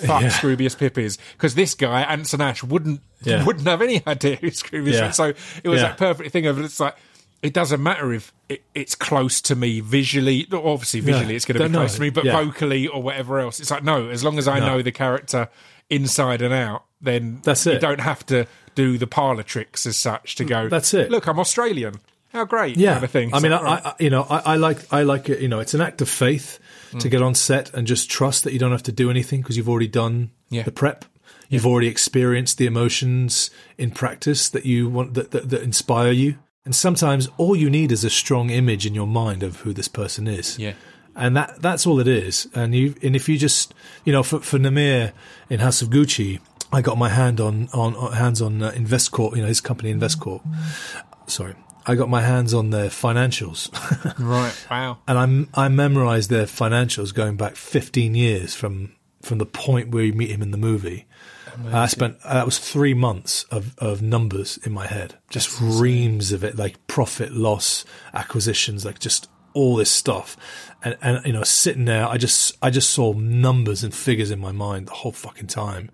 fuck Yeah. Scroobius Pip is because this guy Anson Ash wouldn't Yeah. wouldn't have any idea who Scroobius Yeah. Pip. So it was Yeah. that perfect thing of it's like. It doesn't matter if it, it's close to me visually. Obviously, visually it's going to be know. close to me, but Yeah. vocally or whatever else, it's like no. As long as I No. know the character inside and out, then That's it. You don't have to do the parlor tricks as such to go. That's it. Look, I'm Australian. How great! yeah. kind of thing. I mean, I, right. I, you know, I, I like, I like it. You know, it's an act of faith Mm. to get on set and just trust that you don't have to do anything because you've already done Yeah. the prep. You've already experienced the emotions in practice that you want that, that, that inspire you. And sometimes all you need is a strong image in your mind of who this person is. Yeah. And that that's all it is. And you and if you just you know for for Namir in House of Gucci, I got my hand on on, on hands on uh, Investcorp, you know his company Investcorp. Sorry, I got my hands on their financials, right. Wow. and I'm I memorized their financials going back 15 years from from the point where you meet him in the movie. I spent that was three months of, of numbers in my head, just reams of it, like profit, loss, acquisitions, like just all this stuff, and and you know sitting there, I just I just saw numbers and figures in my mind the whole fucking time.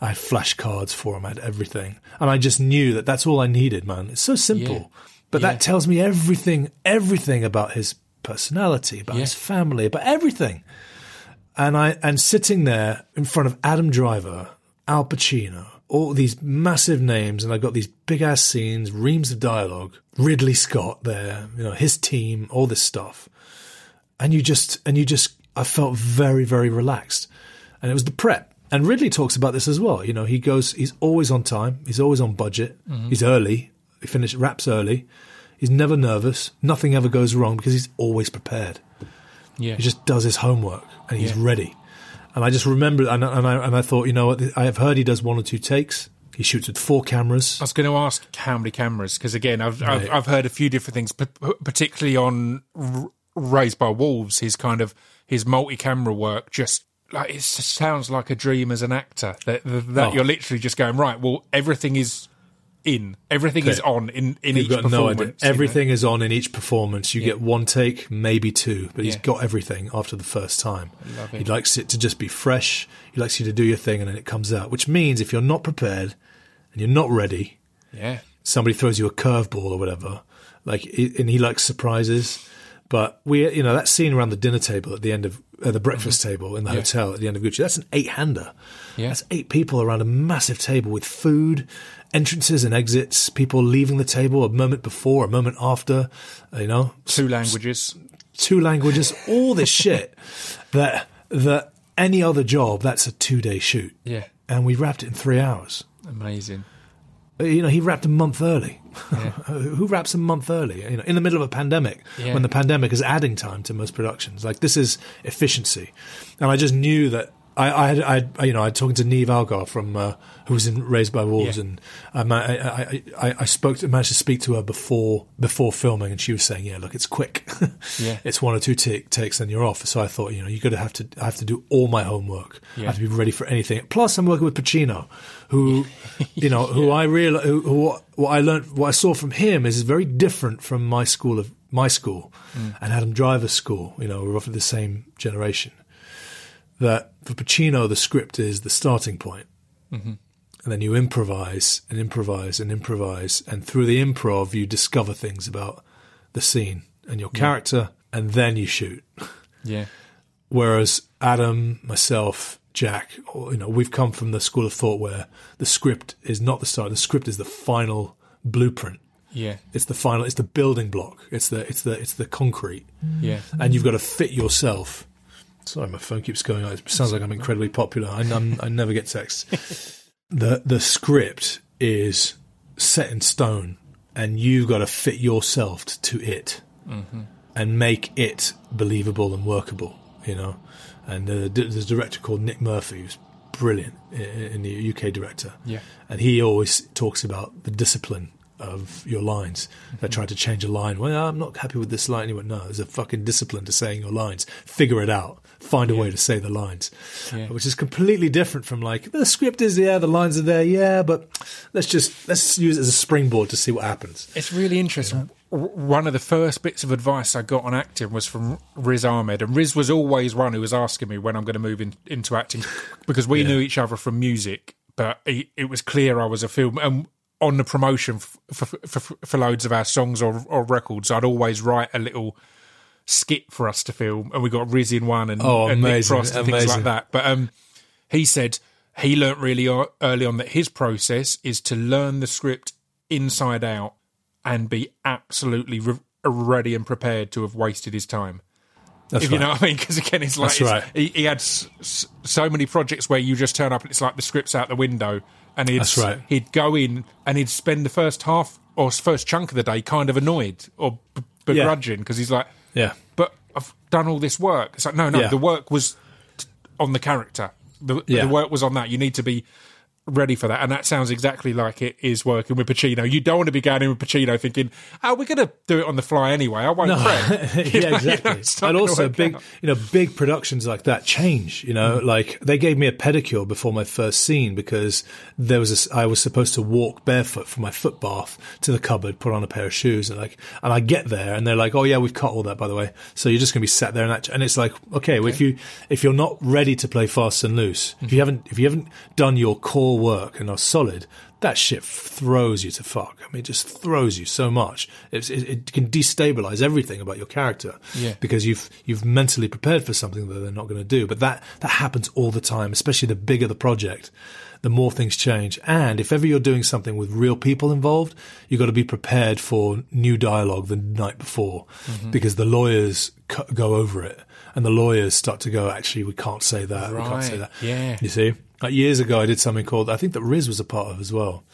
I had flashcards for him, I had everything, and I just knew that that's all I needed, man. It's so simple, Yeah. But Yeah. that tells me everything, everything about his personality, about Yeah. his family, about everything and I and sitting there in front of Adam Driver, Al Pacino, all these massive names, and I got these big ass scenes, reams of dialogue, Ridley Scott there, you know, his team, all this stuff, and you just and you just I felt very very relaxed, and it was the prep. And Ridley talks about this as well. You know, he goes, he's always on time, he's always on budget, mm-hmm. he's early, he finishes wraps early, he's never nervous, nothing ever goes wrong because he's always prepared. Yeah. He just does his homework and he's Yeah. ready. And I just remember, and, and I and I thought, you know what? I have heard he does one or two takes. He shoots with four cameras. I was going to ask how many cameras because again, I've, I've I've heard a few different things, particularly on Raised by Wolves. His kind of his multi-camera work just like it sounds like a dream as an actor. That that Oh. you're literally just going right. Well, everything is in. Everything is on in, in You've each got no performance. idea. you know? Everything is on in each performance. You Yeah. get one take, maybe two, but he's Yeah. got everything after the first time. He likes it to just be fresh. He likes you to do your thing, and then it comes out. Which means if you're not prepared and you're not ready, Yeah. somebody throws you a curveball or whatever, like, and he likes surprises. But we, you know, that scene around the dinner table at the end of uh, the breakfast table in the Mm-hmm. Yeah. hotel at the end of Gucci, that's an eight-hander. Yeah. That's eight people around a massive table with food, entrances and exits, people leaving the table a moment before, a moment after, you know, Two languages. two languages, all this shit that that any other job that's a two-day shoot. Yeah. And we wrapped it in 3 hours. Amazing. Uh, You know, he wrapped a month early. Yeah. Who wraps a month early? You know, in the middle of a pandemic, Yeah. when the pandemic is adding time to most productions. Like this is efficiency, and I just knew that. I, I, had, I, had- you know, I talking to Niamh Algar from uh, who was in Raised by Wolves, Yeah. and um, I, I, I, I, I spoke, to, managed to speak to her before before filming, and she was saying, "Yeah, look, it's quick. Yeah. it's one or two ta- takes, then you're off." So I thought, you know, you got to have to, I have to do all my homework. I Yeah. have to be ready for anything. Plus, I'm working with Pacino, who, you know, who I real who, who what, what I learned, what I saw from him is very different from my school of my school and Adam Driver's school. You know, we're roughly the same generation. That for Pacino, the script is the starting point, mm-hmm. and then you improvise and improvise and improvise, and through the improv, you discover things about the scene and your character, and then you shoot. Yeah. Whereas Adam, myself, Jack, or, you know, we've come from the school of thought where the script is not the start. The script is the final blueprint. Yeah. It's the final. It's the building block. It's the it's the it's the concrete, Yeah. and you've got to fit yourself. Sorry, my phone keeps going. It sounds like I'm incredibly popular. I, never get texts. the The script is set in stone, and you've got to fit yourself to it and make it believable and workable. You know, and uh, there's a director called Nick Murphy who's brilliant, in the UK director. Yeah. and he always talks about the discipline of your lines. They tried to change a line. Well, I'm not happy with this line. He went, no, there's a fucking discipline to saying your lines. Figure it out. Find a way to say the lines, Yeah. which is completely different from like the script is yeah, the lines are there, yeah, but let's just let's use it as a springboard to see what happens. It's really interesting. W- One of the first bits of advice I got on acting was from Riz Ahmed, and Riz was always one who was asking me when I'm going to move in, into acting because we knew each other from music, but it, it was clear I was a film. And on the promotion for, for, for, for loads of our songs or, or records, I'd always write a little skit for us to film, and we got Riz in one and, Oh, and Nick Frost and things like that. But um, he said he learnt really early on that his process is to learn the script inside out and be absolutely re- ready and prepared to have wasted his time. That's if right. you know what I mean, because again, it's like it's- right. he, he had s- s- so many projects where you just turn up and it's like the script's out the window, and he'd That's right. he'd go in and he'd spend the first half or first chunk of the day kind of annoyed or b- begrudging because he's like, Yeah. but I've done all this work. It's like, no, no, Yeah. the work was t- on the character. The, Yeah. the work was on that. You need to be ready for that. And that sounds exactly like it is working with Pacino. You don't want to be going in with Pacino thinking, oh, we're going to do it on the fly anyway. I won't prep. You know, yeah, you know, exactly. and also, big, out. you know, big productions like that change. You know, Mm. like they gave me a pedicure before my first scene because there was a I was supposed to walk barefoot from my foot bath to the cupboard, put on a pair of shoes, and like, and I get there and they're like, "Oh yeah, we've cut all that, by the way." So you're just going to be sat there and that, and it's like, okay, well, if you if you're not ready to play fast and loose, if you haven't if you haven't done your core work and are solid, that shit throws you to fuck. I mean, it just throws you so much. It's, it, it can destabilize everything about your character Yeah. because you've you've mentally prepared for something that they're not going to do. But that that happens all the time, especially the bigger the project, the more things change. And if ever you're doing something with real people involved, you've got to be prepared for new dialogue the night before Mm-hmm. because the lawyers cu- go over it. And the lawyers start to go, actually, we can't say that. We can't say that. yeah. You see? Like years ago, I did something called, I think that Riz was a part of as well.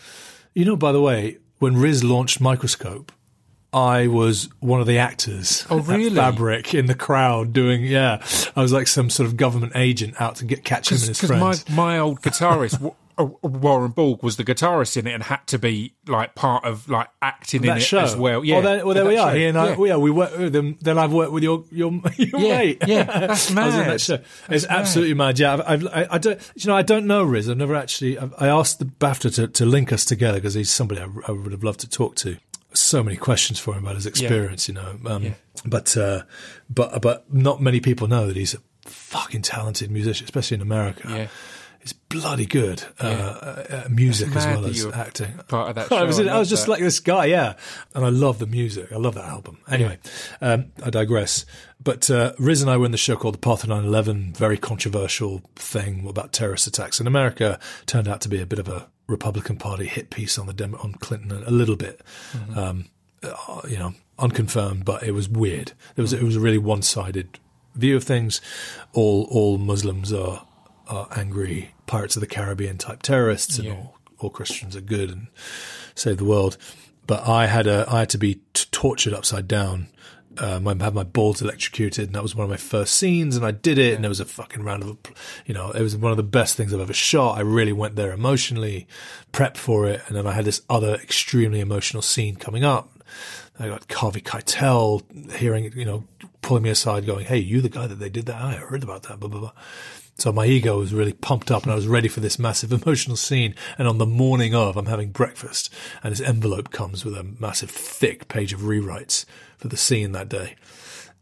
You know, by the way, when Riz launched Microscope, I was one of the actors Oh, really? Fabric in the crowd doing, yeah. I was like some sort of government agent out to get catch him and his Because my, my old guitarist, Warren Borg was the guitarist in it and had to be like part of like acting in that it show as well. Yeah, Well, there, well, there we are. show. He and I, Yeah. yeah, we worked with them. Then I've worked with your your, your Yeah, mate. yeah, that's I was in mad. that. That's it's absolutely mad. Yeah, I've, I've, I, I don't. You know, I don't know Riz. I've never actually. I've, I asked the BAFTA to, to link us together because he's somebody I, I would have loved to talk to. So many questions for him about his experience. You know, um, Yeah. but uh, but but not many people know that he's a fucking talented musician, especially in America. Yeah. He's bloody good uh, uh, music as well as acting. part of that show. I was, in, I was just that. like this guy, yeah. And I love the music. I love that album. Anyway, um, I digress. But uh, Riz and I were in the show called The Path of 9 11, very controversial thing about terrorist attacks in America. Turned out to be a bit of a Republican Party hit piece on the Dem- on Clinton a little bit. Um, uh, you know, unconfirmed, but it was weird. It was it was a really one sided view of things. All all Muslims are are angry Pirates of the Caribbean type terrorists, and Yeah. all all Christians are good and save the world. But I had a I had to be t- tortured upside down. Um, I had my balls electrocuted, and that was one of my first scenes, and I did it, and it was a fucking round of, you know, it was one of the best things I've ever shot. I really went there emotionally, prepped for it, and then I had this other extremely emotional scene coming up. I got Harvey Keitel hearing, you know, pulling me aside, going, "Hey, you the guy that they did that? I heard about that." Blah blah blah. So my ego was really pumped up, and I was ready for this massive emotional scene. And on the morning of, I'm having breakfast, and this envelope comes with a massive, thick page of rewrites for the scene that day.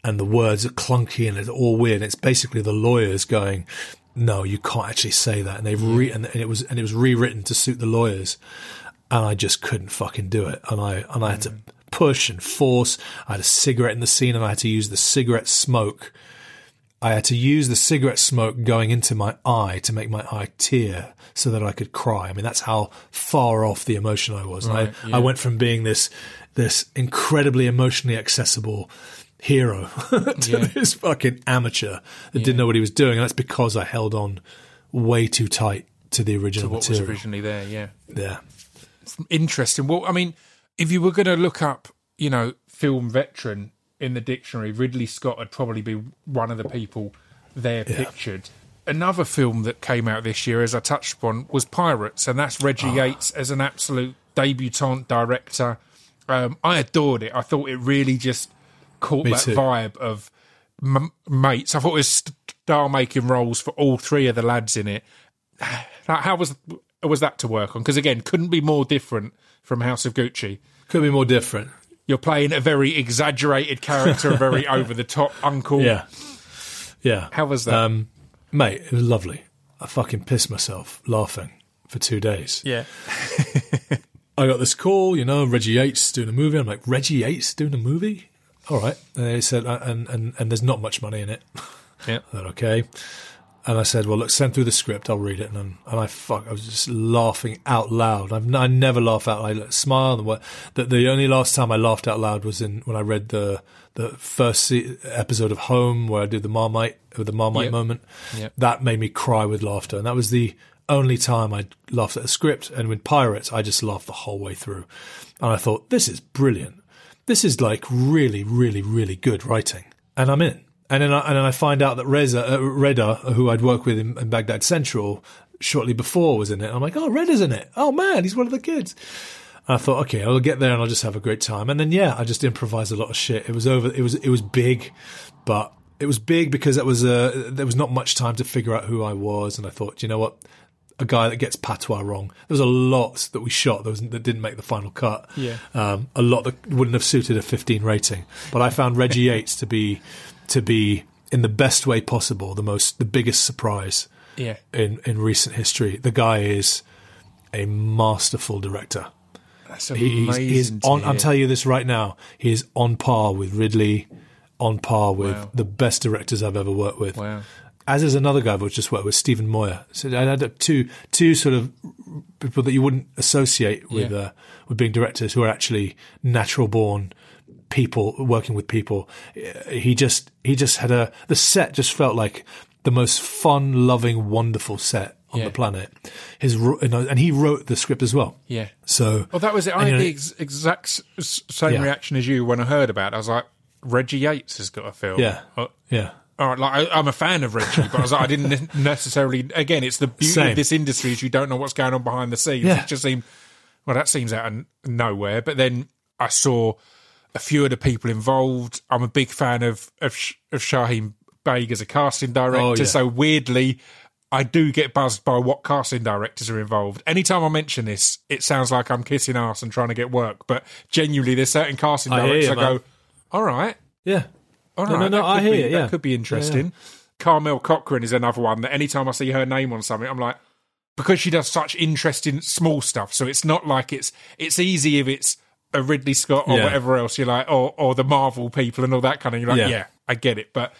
And the words are clunky, and it's all weird. And it's basically the lawyers going, "No, you can't actually say that." And they've re- and, and it was and it was rewritten to suit the lawyers and I just couldn't fucking do it. And I and I had to push and force. I had a cigarette in the scene, and I had to use the cigarette smoke. I had to use the cigarette smoke going into my eye to make my eye tear so that I could cry. I mean, that's how far off the emotion I was. Right, I, yeah. I went from being this this incredibly emotionally accessible hero to Yeah. this fucking amateur that didn't know what he was doing. And that's because I held on way too tight to the original what was material. originally there. Yeah, yeah. interesting. Well, I mean, if you were going to look up, you know, film veteran in the dictionary, Ridley Scott would probably be one of the people there pictured. Another film that came out this year, as I touched upon, was Pirates, and that's Reggie Ah. Yates as an absolute debutante director. Um, I adored it. I thought it really just caught Me that too. vibe of m- mates. I thought it was star making roles for all three of the lads in it. How how was was that to work on? Because again, couldn't be more different from House of Gucci. Could be more different. You're playing a very exaggerated character, a very over the top uncle. Yeah. Yeah. How was that? Um, mate, it was lovely. I fucking pissed myself laughing for two days. yeah. I got this call, you know, Reggie Yates doing a movie. I'm like, Reggie Yates doing a movie? All right. And they said, uh, and, and, and there's not much money in it. Yeah. I thought, okay. And I said, well, look, send through the script. I'll read it. And, then- and I fuck, I was just laughing out loud. I've, I never laugh out. I smile. And what, the, the only last time I laughed out loud was in when I read the the first se- episode of Home, where I did the Marmite the Marmite Yep. moment. Yep. That made me cry with laughter, and that was the only time I laughed at the script. And with Pirates, I just laughed the whole way through. And I thought, this is brilliant. This is like really, really, really good writing, and I'm in. And then I, and then I find out that Reza, uh, Reda, who I'd worked with in, in Baghdad Central shortly before, was in it. I'm like, oh, Reda's in it. Oh man, he's one of the kids. And I thought, okay, I'll get there and I'll just have a great time. And then yeah, I just improvised a lot of shit. It was over. It was it was big, but it was big because it was uh, there was not much time to figure out who I was. And I thought, you know what, a guy that gets patois wrong. There was a lot that we shot that, was, that didn't make the final cut. Yeah. um, a lot that wouldn't have suited a 15 rating. But I found Reggie Yates to be to be in the best way possible, the most the biggest surprise Yeah. in in recent history. The guy is a masterful director. That's He- He's, he's on. I'm telling you this right now. He is on par with Ridley, on par with Wow. the best directors I've ever worked with. Wow. As is another guy I've just worked with, Stephen Moyer. So I had two two sort of people that you wouldn't associate with Yeah. uh, with being directors who are actually natural born people working with people. Uh, He just he just had a the set just felt like the most fun, loving, wonderful set on Yeah. the planet. His you know, and he wrote the script as well. Yeah. So Well, that was it. I had you know, the ex- exact same Yeah. reaction as you when I heard about it. I was like, Reggie Yates has got a film. Yeah. Oh, Yeah. all right, like I, I'm a fan of Reggie, but I, was like, I didn't necessarily. Again, it's the beauty Same. of this industry is you don't know what's going on behind the scenes. Yeah. It just seemed well, that seems out of nowhere. But then I saw a few of the people involved. I'm a big fan of of, of Shaheen Baig as a casting director. Oh, yeah. So weirdly, I do get buzzed by what casting directors are involved. Anytime I mention this, it sounds like I'm kissing ass and trying to get work. But genuinely, there's certain casting I directors you, I go, all right, Yeah. all No, no, no, that I could hear be, you, That could be interesting. Carmel Cochrane is another one that anytime I see her name on something, I'm like, because she does such interesting small stuff. So it's not like it's it's easy if it's a Ridley Scott or Yeah. whatever else you're like, or or the Marvel people and all that kind of. You're like, Yeah. yeah, I get it. But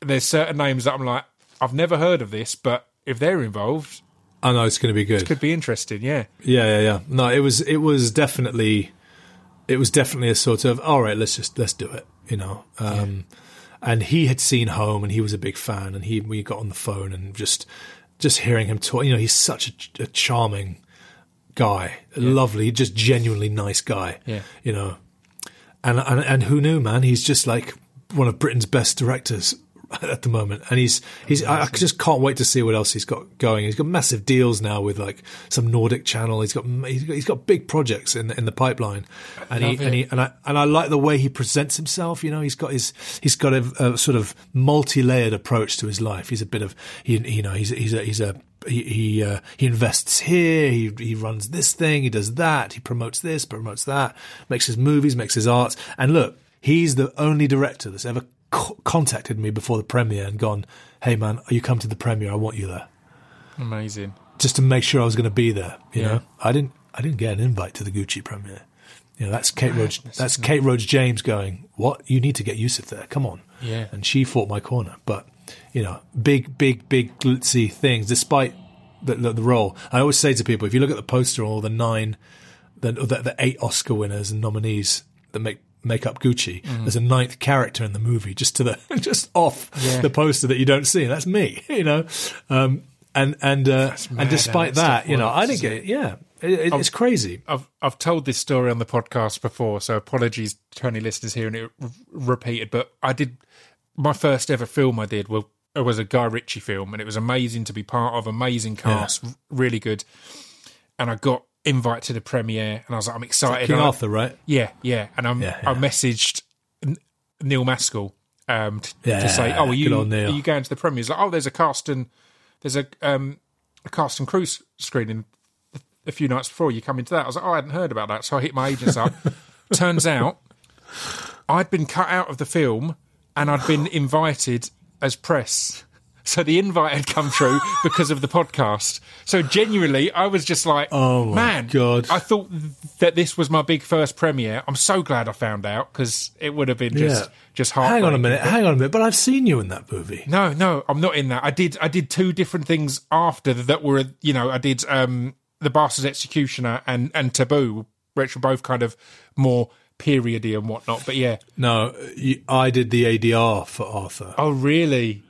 there's certain names that I'm like, I've never heard of this, but if they're involved, I know it's going to be good. It could be interesting. Yeah, Yeah, yeah, yeah. No, it was it was definitely it was definitely a sort of all right, let's just let's do it, you know. Um and he had seen Home and he was a big fan and he we got on the phone and just just hearing him talk, you know, he's such a, a charming guy, lovely, just genuinely nice guy. Yeah. You know. And, and and who knew, man? He's just like one of Britain's best directors at the moment, and he's he's. I, I just can't wait to see what else he's got going. He's got massive deals now with like some Nordic channel. He's got he's got, he's got big projects in in the pipeline, and he and he and I and I like the way he presents himself. You know, he's got his he's got a, a sort of multi layered approach to his life. He's a bit of he you know he's he's a he's a he he, uh, he invests here. He he runs this thing. He does that. He promotes this, promotes that. Makes his movies, makes his arts. And look, he's the only director that's ever co- contacted me before the premiere and gone, "Hey man, you come to the premiere. I want you there." amazing. Just to make sure I was going to be there. You Yeah. know, I didn't I didn't get an invite to the Gucci premiere. You know, that's Kate Rhodes. That's Kate Rhodes James going. What you need to get Youssef there. Come on. Yeah. And she fought my corner. But you know, big, big, big glitzy things. Despite the, the, the role, I always say to people, if you look at the poster, or the nine, the, the, the eight Oscar winners and nominees that make make up Gucci, Mm-hmm. there's a ninth character in the movie, just to the just off Yeah. the poster that you don't see. And that's me. You know. Um, and and uh, and despite that you know, I didn't get it. Yeah, it, it, it's crazy. I've I've told this story on the podcast before, so apologies to any listeners hearing it r- repeated. But I did my first ever film I did well it was a Guy Ritchie film, and it was amazing to be part of. Amazing cast, r- really good. And I got invited to the premiere, and I was like, I'm excited. King I- Arthur, right? yeah, yeah. And I'm, Yeah, I messaged Neil Maskell um, to, Yeah, to say, "Oh, are you are you going to the premiere?" He's like, "Oh, there's a cast and there's a um, a cast and crew screening a few nights before you come into that." I was like, "Oh, I hadn't heard about that," so I hit my agents up. Turns out, I'd been cut out of the film and I'd been invited as press. So the invite had come through because of the podcast. So genuinely, I was just like, Oh man, God. I thought that this was my big first premiere. I'm so glad I found out because it would have been just Yeah. just Hang on a minute. Hang on a minute. But I've seen you in that movie. No, no, I'm not in that. I did I did two different things after that were you know I did um the Bastard Executioner and and Taboo, which were both kind of more periody and whatnot. But yeah, No, I did the ADR for Arthur. oh really?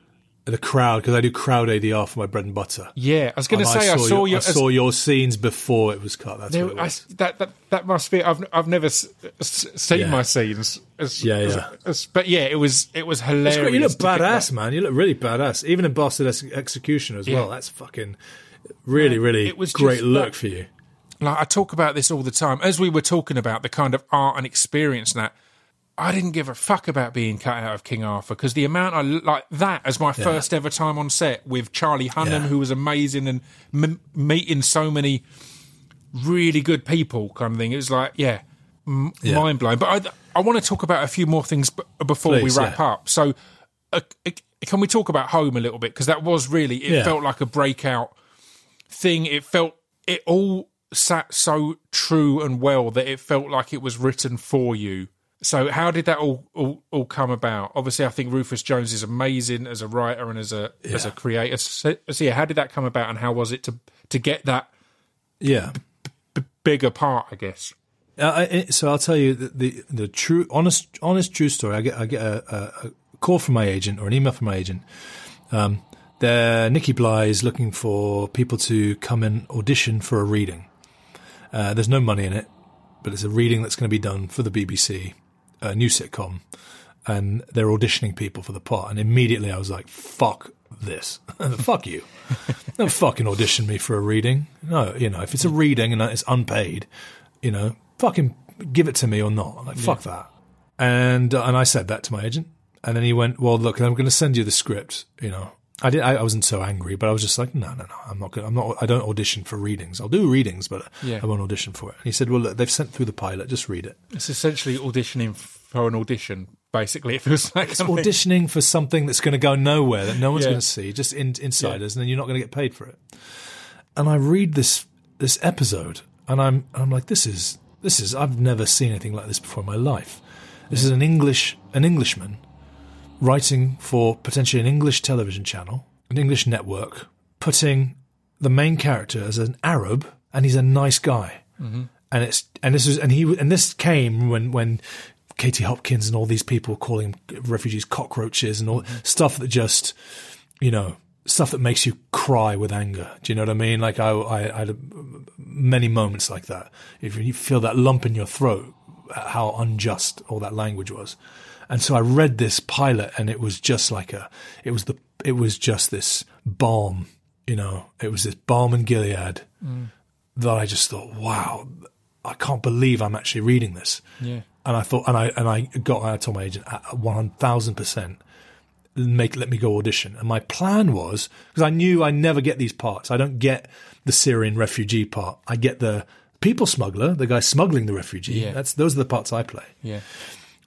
The crowd, because I do crowd ADR for my bread and butter. Yeah, I was going to say I saw, your, your. I saw your scenes before it was cut. That's there- what it I- was. that, that that must be. I've I've never s- s- seen Yeah. my scenes. As, Yeah, yeah. as- but yeah, it was it was hilarious. You look badass, man. You look really badass. Even in Bastard Ex- Executioner as Yeah. well. That's fucking really, really it was great look that- for you. Like I talk about this all the time. As we were talking about the kind of art and experience and that, I didn't give a fuck about being cut out of King Arthur because the amount I like that as my first ever time on set with Charlie Hunnam, Yeah. who was amazing, and m- meeting so many really good people, kind of thing. It was like, yeah, m- Yeah. mind blowing. But I, I want to talk about a few more things b- before Please, we wrap yeah. up. So, uh, uh, can we talk about Home a little bit because that was really it Yeah. felt like a breakout thing. It felt it all sat so true and well that it felt like it was written for you. So how did that all all, all come about? Obviously, I think Rufus Jones is amazing as a writer and as a as a creator. So, so yeah, how did that come about, and how was it to to get that Yeah. b- bigger part? I guess. Uh, I, so I'll tell you the, the the true, honest, honest, true story. I get I get a, a, call from my agent or an email from my agent. Um, Nikki Bly is looking for people to come and audition for a reading. Uh, there's no money in it, but it's a reading that's going to be done for the BBC, a new sitcom, and they're auditioning people for the part. And immediately I was like, fuck this. fuck you. Don't fucking audition me for a reading. No, you know, if it's a reading and it's unpaid, you know, fucking give it to me or not. Like, fuck that. And, uh, and I said that to my agent. And then he went, well, look, I'm going to send you the script, you know. I did. I, I wasn't so angry, but I was just like, no, no, no. I'm not. Gonna, I'm not. I don't audition for readings. I'll do readings, but Yeah. I won't audition for it. And he said, well, look, they've sent through the pilot. Just read it. It's essentially auditioning for an audition. Basically, it feels like It's auditioning for something that's going to go nowhere that no one's Yeah. going to see, just in, insiders, and then you're not going to get paid for it. And I read this this episode, and I'm and I'm like, this is this is I've never seen anything like this before in my life. This is an English an Englishman writing for potentially an English television channel, an English network, putting the main character as an Arab, and he's a nice guy. Mm-hmm. And it's and this is and he and this came when when Katie Hopkins and all these people calling refugees cockroaches and all stuff that just you know stuff that makes you cry with anger. Do you know what I mean? Like I, I, I had many moments like that. If you feel that lump in your throat, how unjust all that language was. And so I read this pilot, and it was just like a, it was the, it was just this balm, you know, it was this balm in Gilead mm. that I just thought, wow, I can't believe I'm actually reading this. Yeah. And I thought, and I and I got, I told my agent, uh, uh, one thousand percent, make let me go audition. And my plan was because I knew I never get these parts. I don't get the Syrian refugee part. I get the people smuggler, the guy smuggling the refugee. Yeah. That's those are the parts I play. Yeah.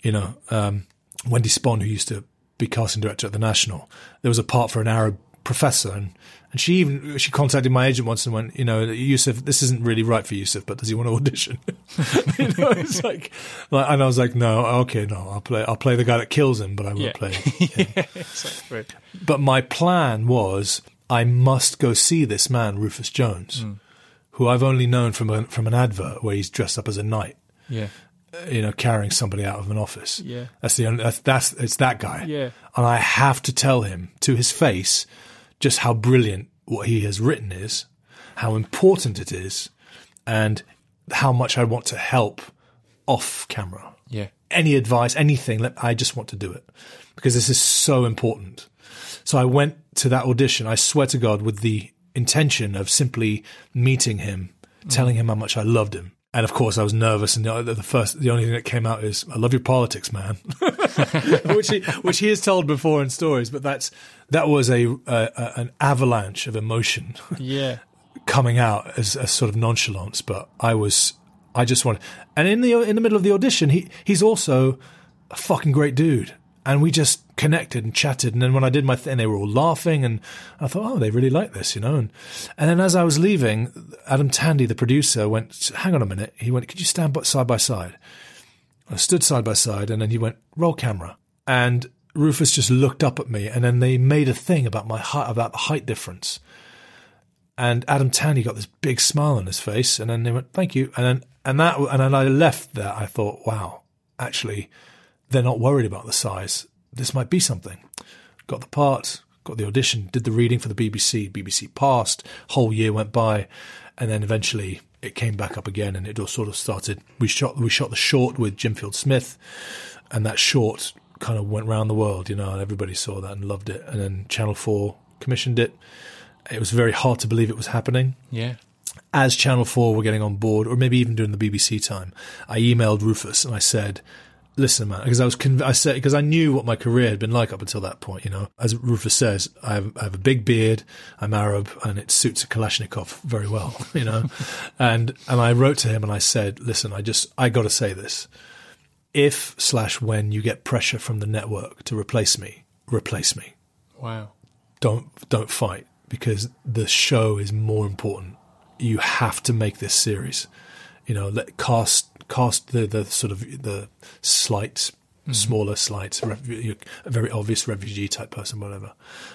You know, um, Wendy Spon, who used to be casting director at the National, there was a part for an Arab professor, and and she even she contacted my agent once and went, you know, Youssef, this isn't really right for Youssef, but does he want to audition? you know, it's like, like, and I was like, no, okay, no, I'll play, I'll play the guy that kills him, but I won't Yeah. play. Exactly. But my plan was I must go see this man, Rufus Jones, mm. who I've only known from a, from an advert where he's dressed up as a knight, Yeah. You know, carrying somebody out of an office. Yeah. That's the only, that's, that's it's that guy. Yeah. And I have to tell him to his face just how brilliant what he has written is, how important it is, and how much I want to help off camera Yeah. any advice, anything. let- I just want to do it because this is so important. So I went to that audition, I swear to God, with the intention of simply meeting him, telling him how much I loved him. And of course, I was nervous, and the the first, the only thing that came out is, "I love your politics, man," which he, which he has told before in stories. But that's that was a, a, a an avalanche of emotion Yeah. coming out as a sort of nonchalance, but I was, I just wanted, and in the in the middle of the audition, he he's also a fucking great dude, and we just connected and chatted, and then when I did my thing, they were all laughing, and I thought, oh, they really like this, you know, and and then as I was leaving, Adam Tandy, the producer, went, hang on a minute, he went, could you stand side by side? I stood side by side, and then he went, roll camera, and Rufus just looked up at me, and then they made a thing about my height, about the height difference. And Adam Tandy got this big smile on his face, and then they went, "Thank you." And then and that and then I left there. I thought, "Wow, actually, they're not worried about the size. This might be something." Got the part, got the audition, did the reading for the BBC. BBC passed. Whole year went by, and then eventually it came back up again, and it all sort of started. We shot we shot the short with Jim Field Smith, and that short kind of went round the world, you know, and everybody saw that and loved it. And then Channel Four commissioned it. It was very hard to believe it was happening Yeah. as Channel 4 were getting on board, or maybe even during the BBC time, I emailed Rufus and I said, listen, man, because I was, conv- I said, because I knew what my career had been like up until that point, you know, as Rufus says, I have, I have a big beard, I'm Arab, and it suits a Kalashnikov very well, you know, and, and I wrote to him and I said, listen, I just, I got to say this. If slash when you get pressure from the network to replace me, replace me Wow. don't don't fight because the show is more important. You have to make this series. You know, let cast cast the the sort of the slight, smaller slight, a very obvious refugee type person, whatever.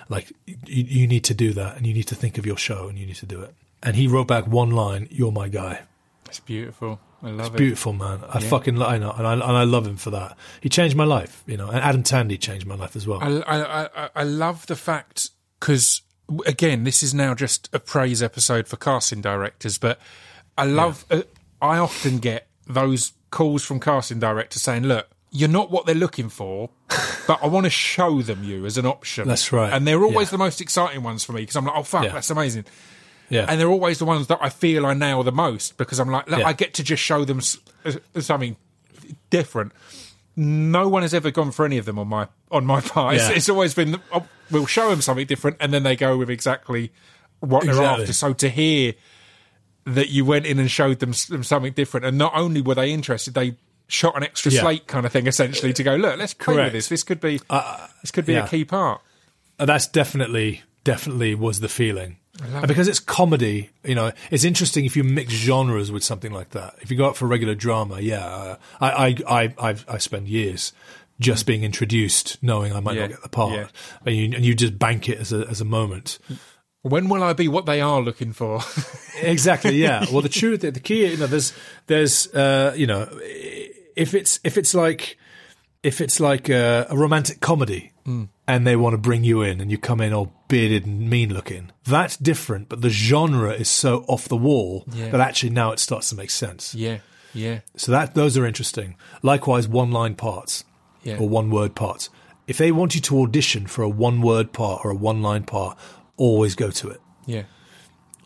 Like you, you need to do that, and you need to think of your show, and you need to do it. And he wrote back one line: "You're my guy." It's beautiful. I love it. It's beautiful man. I fucking lo- I know, and I and I love him for that. He changed my life. You know, and Adam Tandy changed my life as well. I, I, I, I love the fact because again, this is now just a praise episode for casting directors, but I love. Uh, I often get those calls from casting directors saying, "Look, you're not what they're looking for, but I want to show them you as an option. That's right. And they're always Yeah. the most exciting ones for me because I'm like, oh fuck, Yeah. that's amazing. Yeah. And they're always the ones that I feel I nail the most because I'm like, look, Yeah. I get to just show them s- uh, something different. No one has ever gone for any of them on my on my part. It's, it's always been oh, we'll show them something different, and then they go with exactly what they're after. So to hear that you went in and showed them, them something different, and not only were they interested, they shot an extra Yeah. slate kind of thing, essentially, to go look, let's play with this. This could be this could be yeah. a key part. Uh, that's definitely definitely was the feeling. And because it's comedy you know it's interesting if you mix genres with something like that. If you go out for regular drama yeah uh, I, I i I've, i spend years just being introduced knowing i might Yeah, not get the part. And, you, and you just bank it as a, as a moment When will I be what they are looking for? exactly yeah well the truth the key you know there's there's uh you know if it's if it's like if it's like a, a romantic comedy and they want to bring you in and you come in all bearded and mean looking that's different but the genre is so off the wall Yeah. that actually now it starts to make sense yeah, yeah, so that those are interesting likewise one line parts Yeah. or one word parts if they want you to audition for a one word part or a one line part always go to it yeah,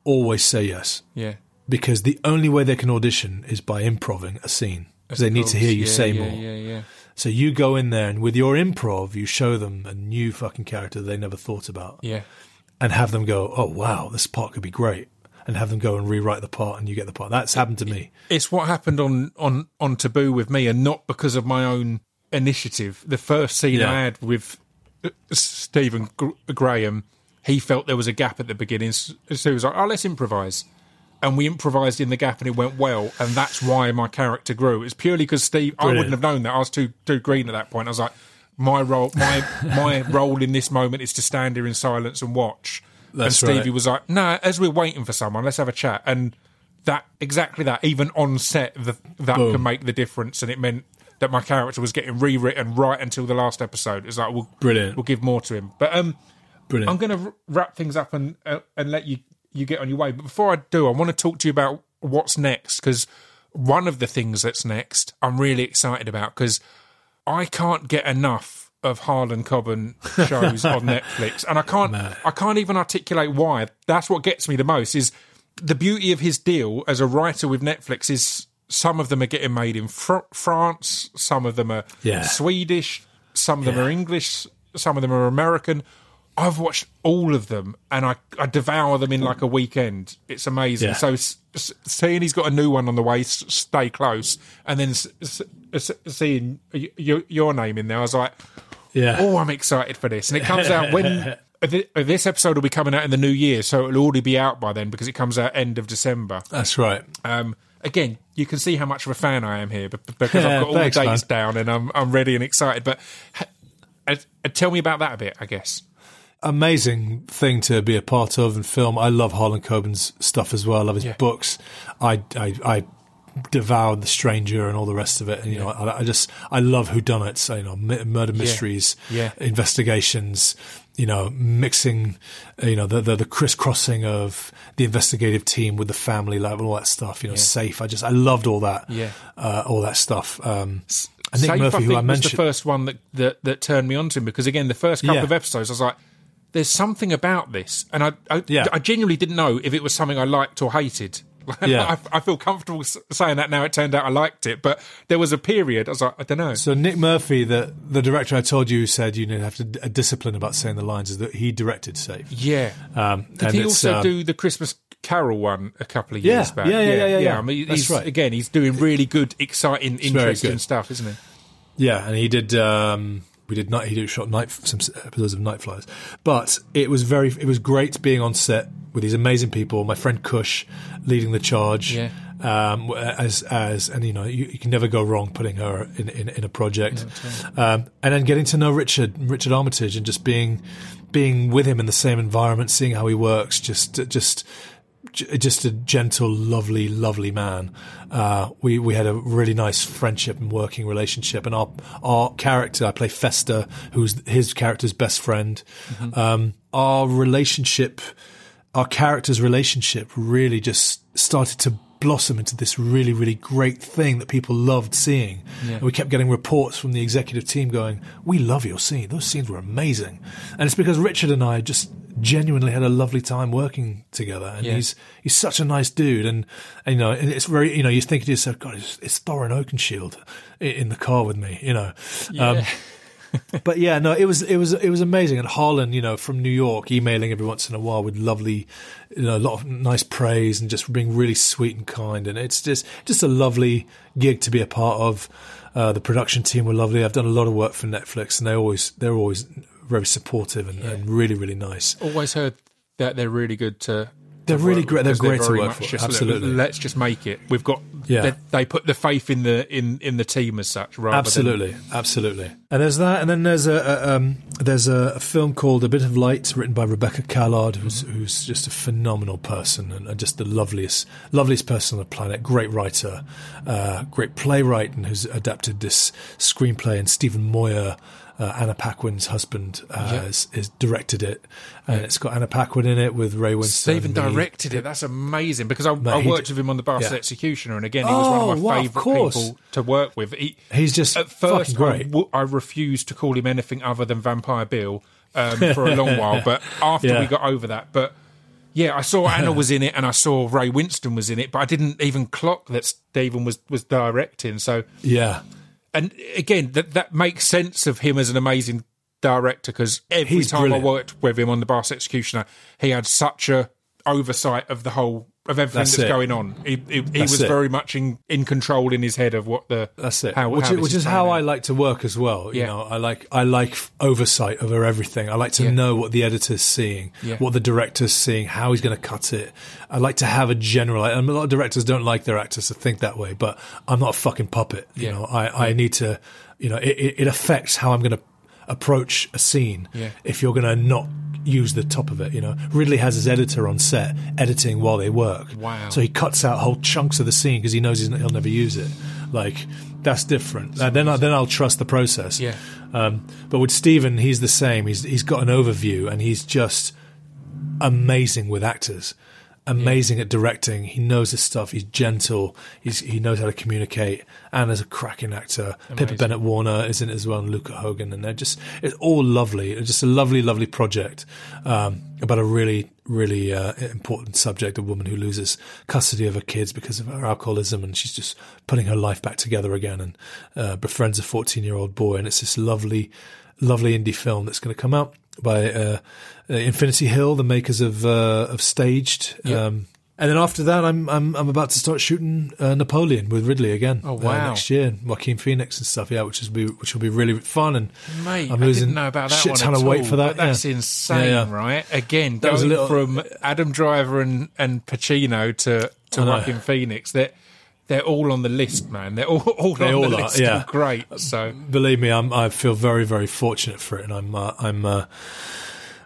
always say yes yeah. because the only way they can audition is by improving a scene because they need to hear you Yeah, say yeah, more. Yeah, yeah. So you go in there and with your improv, you show them a new fucking character they never thought about, Yeah. and have them go, "Oh wow, this part could be great," and have them go and rewrite the part, and you get the part. That's happened to me. It's what happened on, on, on Taboo with me, and not because of my own initiative. The first scene Yeah. I had with uh, Stephen Graham, he felt there was a gap at the beginning, so he was like, "Oh, let's improvise." And we improvised in the gap, and it went well, and that's why my character grew. It's purely because Steve. I wouldn't have known that. I was too too green at that point. I was like, my role, my my role in this moment is to stand here in silence and watch. That's and Stevie right. was like, "No, as we're waiting for someone, let's have a chat." And that exactly that, even on set, the, that Boom. can make the difference. And it meant that my character was getting rewritten right until the last episode. It's like, we'll, Brilliant. We'll give more to him. But um, Brilliant. I'm going to wrap things up and uh, and let you you get on your way. But before I do, I want to talk to you about what's next because one of the things that's next, I'm really excited about because I can't get enough of Harlan Coben shows on Netflix, and I can't I can't even articulate why. That's what gets me the most is the beauty of his deal as a writer with Netflix is some of them are getting made in fr- France, some of them are Yeah. Swedish, some of them are English, some of them are American. I've watched all of them and I, I devour them in like a weekend. It's amazing. Yeah. So s- s- seeing he's got a new one on the way, s- stay close, and then s- s- s- seeing y- y- your name in there, I was like, yeah. oh, I'm excited for this. And it comes out when thi- this episode will be coming out in the new year, so it'll already be out by then because it comes out end of December. That's right. Um, again, you can see how much of a fan I am here, because I've got all Thanks, the dates man. down and I'm I'm ready and excited. But uh, uh, tell me about that a bit, I guess. Amazing thing to be a part of and film. I love Harlan Coben's stuff as well. I love his Yeah. books. I, I, I devoured The Stranger and all the rest of it. And, you know, I, I just, I love whodunits, you know, murder mysteries, Yeah. investigations, you know, mixing, you know, the, the, the crisscrossing of the investigative team with the family level, all that stuff, you know, safe. I just, I loved all that, Yeah. uh, all that stuff. Um, and Nick Safe, Murphy, I who think, I was the first one that, that that turned me onto him because again, the first couple Yeah. of episodes, I was like, "There's something about this," and I I, Yeah. I genuinely didn't know if it was something I liked or hated. Yeah. I, I feel comfortable saying that now. It turned out I liked it, but there was a period I was like, I don't know. So Nick Murphy, the the director I told you said you need to have to a discipline about saying the lines is that he directed Safe. Yeah. Um, Did and he also um, do the Christmas Carol one a couple of Yeah, years back? yeah, yeah, yeah, yeah, yeah. I mean, That's right. Again, he's doing really good, exciting, very interesting good. stuff, isn't he? Yeah, and he did. Um, we did not. He did shot night some episodes of Night Flies, but it was very. It was great being on set with these amazing people. My friend Cush leading the charge. Yeah. Um, as as and you know you, you can never go wrong putting her in in, in a project, um, and then getting to know Richard Richard Armitage and just being being with him in the same environment, seeing how he works, just just just a gentle, lovely, lovely man. Uh, we we had a really nice friendship and working relationship, and our our character, I play Fester, who's his character's best friend. Um, our relationship, our character's relationship, really just started to blossom into this really, really great thing that people loved seeing. And we kept getting reports from the executive team going, "We love your scene. Those scenes were amazing." And it's because Richard and I just genuinely had a lovely time working together. And Yeah. he's he's such a nice dude. And, and you know, and it's very you know, you think to yourself, God, it's, it's Thorin Oakenshield in the car with me. You know. Um, but yeah, no, it was it was it was amazing. And Harlan, you know, from New York, emailing every once in a while with lovely, you know, a lot of nice praise and just being really sweet and kind. And it's just just a lovely gig to be a part of. Uh, the production team were lovely. I've done a lot of work for Netflix, and they always they're always very supportive and, and really really nice. Always heard that they're really good to. They're really great- they're great to work for, just, absolutely. Let's just make it. We've got. Yeah. They, they put the faith in the in in the team as such, rather Absolutely, absolutely. And there's that, and then there's a, a um, there's a, a film called A Bit of Light, written by Rebecca Callard, who's who's just a phenomenal person and, and just the loveliest loveliest person on the planet. Great writer, uh, great playwright, and who's adapted this screenplay. And Stephen Moyer. Uh, Anna Paquin's husband uh, Yeah. has, has directed it, and it's got Anna Paquin in it with Ray Winstone. Stephen directed it. That's amazing because I, I worked with him on the Bastard yeah. Executioner, and again, he was one Oh, of my wow, of favourite course. people to work with. He, He's just at first, great. I, w- I refused to call him anything other than Vampire Bill um, for a long while, but after we got over that, but yeah, I saw Anna was in it and I saw Ray Winstone was in it, but I didn't even clock that Stephen was was directing. So, yeah, and again, that that makes sense of him as an amazing director because every He's time brilliant. I worked with him on the Bastard Executioner, he had such a oversight of the whole of everything That's that's, going on. He, he, he was it. very much in, in control in his head of what the That's it. How, which how which is how out. I like to work as well. You Yeah. know, I like I like oversight over everything. I like to Yeah. know what the editor's seeing, Yeah. what the director's seeing, how he's going to cut it. I like to have a general. And a lot of directors don't like their actors to think that way, but I'm not a fucking puppet. You know, I I need to. You know, it, it, it affects how I'm going to approach a scene. Yeah. If you're going to not use the top of it, you know, Ridley has his editor on set editing while they work. Wow. So he cuts out whole chunks of the scene because he knows he's, he'll never use it. Like that's different. Uh, then I, then I'll trust the process. Yeah. Um, but with Stephen, he's the same. He's he's got an overview and he's just amazing with actors. Amazing at directing. He knows his stuff. He's gentle. He's, he knows how to communicate. And as a cracking actor, Pippa Bennett Warner is in it as well, and Luca Hogan, and they're just it's all lovely. It's just a lovely, lovely project um, about a really, really uh, important subject: a woman who loses custody of her kids because of her alcoholism, and she's just putting her life back together again, and uh, befriends a fourteen-year-old boy, and it's this lovely, lovely indie film that's going to come out by uh, uh, Infinity Hill, the makers of uh, of Staged. Yeah. Um, and then after that, I'm I'm I'm about to start shooting uh, Napoleon with Ridley again. Oh, uh, wow. next year, and Joaquin Phoenix and stuff. Yeah, which is be which will be really fun. And Mate, I'm I losing didn't know about that shit ton of weight all, for that. That's yeah. insane, Yeah, yeah. right? Again, That was going a little- from Adam Driver and, and Pacino to, to Joaquin Phoenix, they're, they're all on the list, man. They're all, all They on all the are, list. yeah. Great. So, Believe me, I'm I feel very very fortunate for it, and I'm uh, I'm. Uh,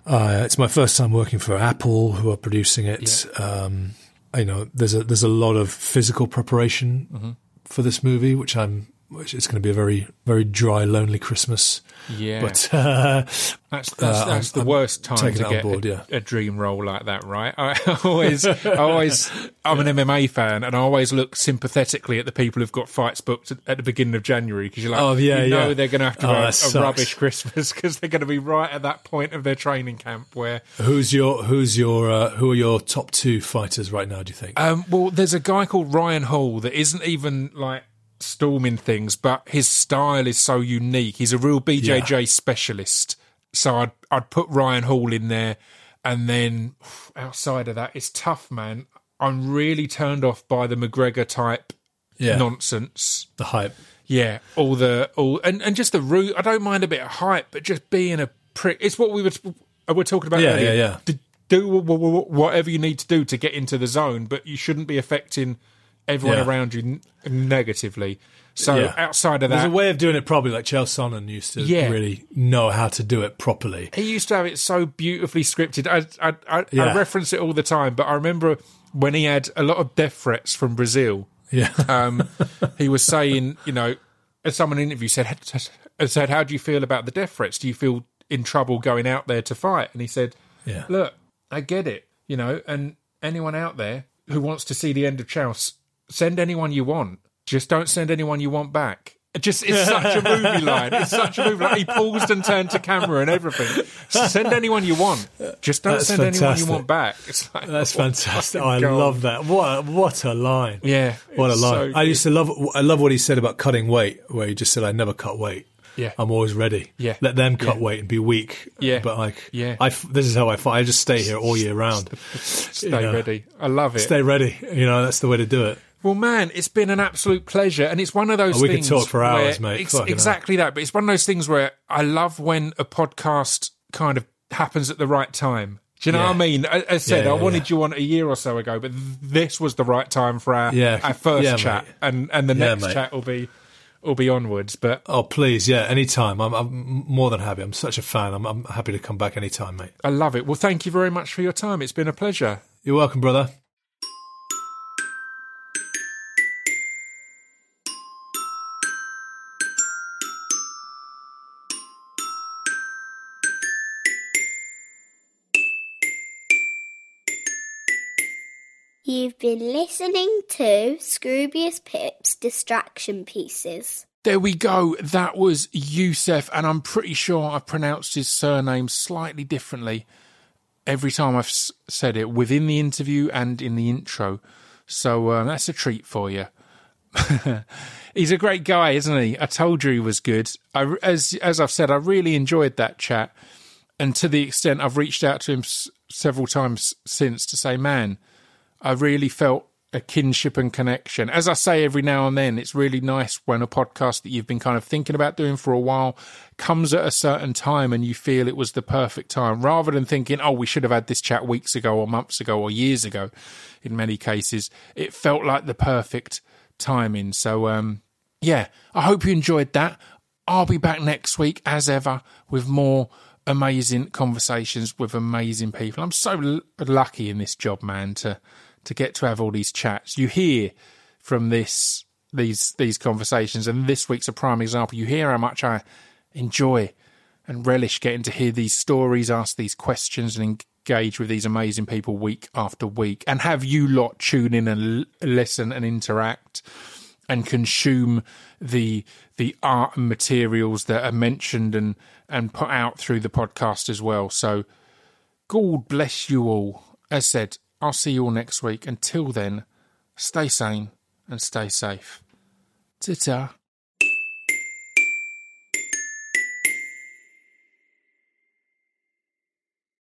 uh, it's my first time working for Apple, who are producing it. Um, you know, there's a there's a lot of physical preparation Mm-hmm. for this movie, which I'm. Which it's going to be a very very dry, lonely Christmas. yeah. But uh, That's that's, Uh, that's I'm- the worst time to get board, a, yeah. a dream role like that, right? I always, I always, I'm an MMA fan, and I always look sympathetically at the people who've got fights booked at, the beginning of January because you're like, Oh, yeah, you know yeah. they're going to have to Oh, have a rubbish Christmas because they're going to be right at that point of their training camp where. who's your who's your uh, who are your top two fighters right now? Do you think? Um, well, there's a guy called Ryan Hall that isn't even like storming things, but his style is so unique. He's a real BJJ specialist. So I'd I'd put Ryan Hall in there, and then outside of that, it's tough, man. I'm really turned off by the McGregor type yeah, nonsense. the hype. Yeah, all the all and, and just the root. I don't mind a bit of hype, but just being a prick. It's what we were uh, we're talking about. Yeah, earlier. yeah, yeah. D- Do wh- wh- wh- whatever you need to do to get into the zone, but you shouldn't be affecting everyone Yeah. around you n- negatively. So Yeah. outside of that, There's a way of doing it probably like Chael Sonnen used to Yeah. really know how to do it properly. he used to have it so beautifully scripted. I I, I, Yeah. I reference it all the time, but I remember when he had a lot of death threats from Brazil. Yeah, um, he was saying, you know, as someone in an interview said, said, how do you feel about the death threats? Do you feel in trouble going out there to fight? And he said, yeah, look, I get it, you know, and anyone out there who wants to see the end of Chaos send anyone you want. Just don't send anyone you want back. Just it's such a movie line. It's such a movie line. He paused and turned to camera and everything. Send anyone you want. Just don't That's send anyone you want back. It's like, That's oh, fantastic. I God. love that. What a, what a line. Yeah, What a line. so I used to love I love what he said about cutting weight, where he just said I never cut weight. Yeah. I'm always ready. Yeah. Let them cut Yeah. weight and be weak. Yeah. But like Yeah. I this is how I fight. I just stay here all year round. Stay you know. ready. I love it. Stay ready. You know, that's the way to do it. Well, man, it's been an absolute pleasure, and it's one of those. Oh, we could talk for hours, mate. Hell. exactly that, but it's one of those things where I love when a podcast kind of happens at the right time. Do you know Yeah. what I mean? As I said, Yeah, I wanted yeah. you on a year or so ago, but this was the right time for our Yeah. our first Yeah, chat, mate. and and the Yeah, next mate. chat will be will be onwards. But Oh, please, yeah, anytime. I'm, I'm more than happy. I'm such a fan. I'm, I'm happy to come back anytime, mate. I love it. Well, thank you very much for your time. It's been a pleasure. You're welcome, brother. You've been listening to Scroobius Pip's Distraction Pieces. There we go. That was Youssef, and I'm pretty sure I've pronounced his surname slightly differently every time I've said it within the interview and in the intro. So um, that's a treat for you. He's a great guy, isn't he? I told you he was good. I, as as I've said, I really enjoyed that chat, and to the extent I've reached out to him s- several times since to say, "Man, I really felt a kinship and connection. As I say every now and then, it's really nice when a podcast that you've been kind of thinking about doing for a while comes at a certain time and you feel it was the perfect time rather than thinking, oh, we should have had this chat weeks ago or months ago or years ago. In many cases, it felt like the perfect timing. So, um, yeah, I hope you enjoyed that. I'll be back next week as ever with more amazing conversations with amazing people. I'm so l- lucky in this job, man, to to get to have all these chats. You hear from this these these conversations, and this week's a prime example. You hear how much I enjoy and relish getting to hear these stories, ask these questions, and engage with these amazing people week after week, and have you lot tune in and l- listen and interact and consume the the art and materials that are mentioned and and put out through the podcast as well. So God bless you all. As said, I'll see you all next week. Until then, stay sane and stay safe. Ta-ta.